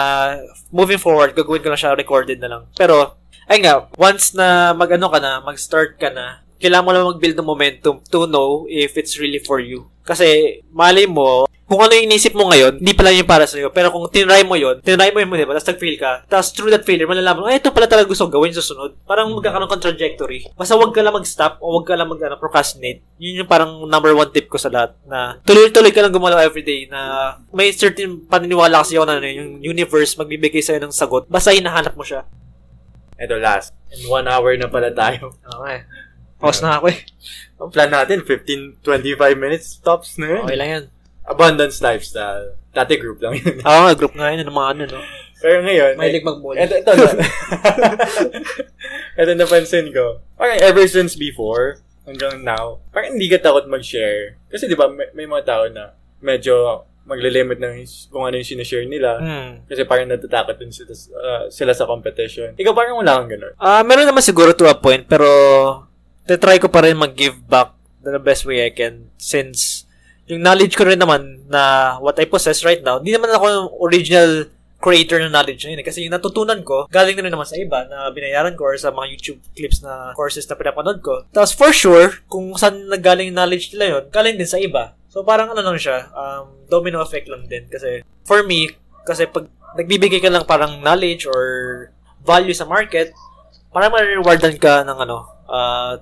moving forward, gagawin ko na siya recorded na lang. Pero, ay nga, once na mag-ano ka na, mag-start ka na, kailangan mo lang mag-build ng momentum to know if it's really for you. Kasi, mali mo, kung ano yung inisip mo ngayon, hindi pala yung para sa'yo. Pero kung tinry mo yun, tinry mo yun mo, di ba? Tapos nag-fail ka. Tapos through that failure, malalaman mo, ay, ito pala talaga gusto kong gawin sa susunod. Parang magkakaroon kang trajectory. Basta wag ka lang mag-stop o wag ka lang mag ano, procrastinate. Yun yung parang number one tip ko sa lahat. Na tuloy-tuloy ka lang gumalaw everyday na may certain paniniwala kasi ako na ano, yung universe magbibigay sa'yo ng sagot. Basta hinahanap mo siya. Ito last. And one hour na pala tayo. Okay. Pause na ako eh. Ang plan natin, 15, 25 minutes tops na yun. Okay lang yan. Abundance lifestyle. Dati group lang yun. Oo nga, group nga yun ng mga ano, no? Pero ngayon, Mahilig mag-mall. Ito, ito na. ito napansin ko. Parang ever since before, hanggang now, parang hindi ka takot mag-share. Kasi di ba, may, may mga tao na medyo magle-limit ng kung ano yung sinishare nila. Hmm. Kasi parang natatakot din sila, uh, sila sa competition. Ikaw parang wala kang ganun. Ah, meron naman siguro to a point, pero try ko pa rin mag-give back the best way I can since yung knowledge ko rin naman na what I possess right now, hindi naman ako yung original creator ng knowledge na yun. eh. Kasi yung natutunan ko, galing na rin naman sa iba na binayaran ko or sa mga YouTube clips na courses na pinapanood ko. Tapos for sure, kung saan naggaling yung knowledge nila yun, galing din sa iba. So parang ano lang siya, um, domino effect lang din. Kasi for me, kasi pag nagbibigay ka lang parang knowledge or value sa market, parang ma-rewardan ka ng ano, uh,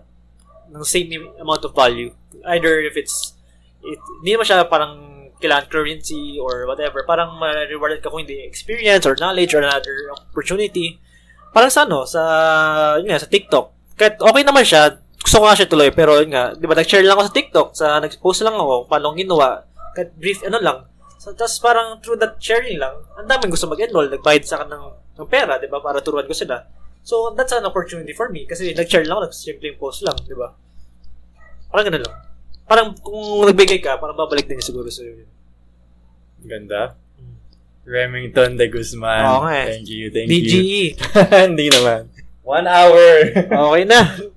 ng same amount of value. Either if it's, it, hindi naman siya parang kailangan currency or whatever. Parang ma-rewarded ka kung hindi experience or knowledge or another opportunity. Parang sa ano, sa, yun nga, sa TikTok. Kahit okay naman siya, gusto ko nga siya tuloy, pero yun nga, di ba, nag-share lang ako sa TikTok, sa, nag-post lang ako, paano ginawa, kahit brief, ano lang. So, tapos parang through that sharing lang, ang daming gusto mag-enroll, nagbayad sa akin ng, ng pera, di ba, para turuan ko sila. So, that's an opportunity for me, kasi nag-share lang ako, nag-simple post lang, di ba? Parang ganun lang. Parang kung nagbigay ka, parang babalik din siguro sa iyo. Ganda. Remington de Guzman. Oo nga eh. Thank you, thank DGE. you. Hindi naman. One hour. okay na.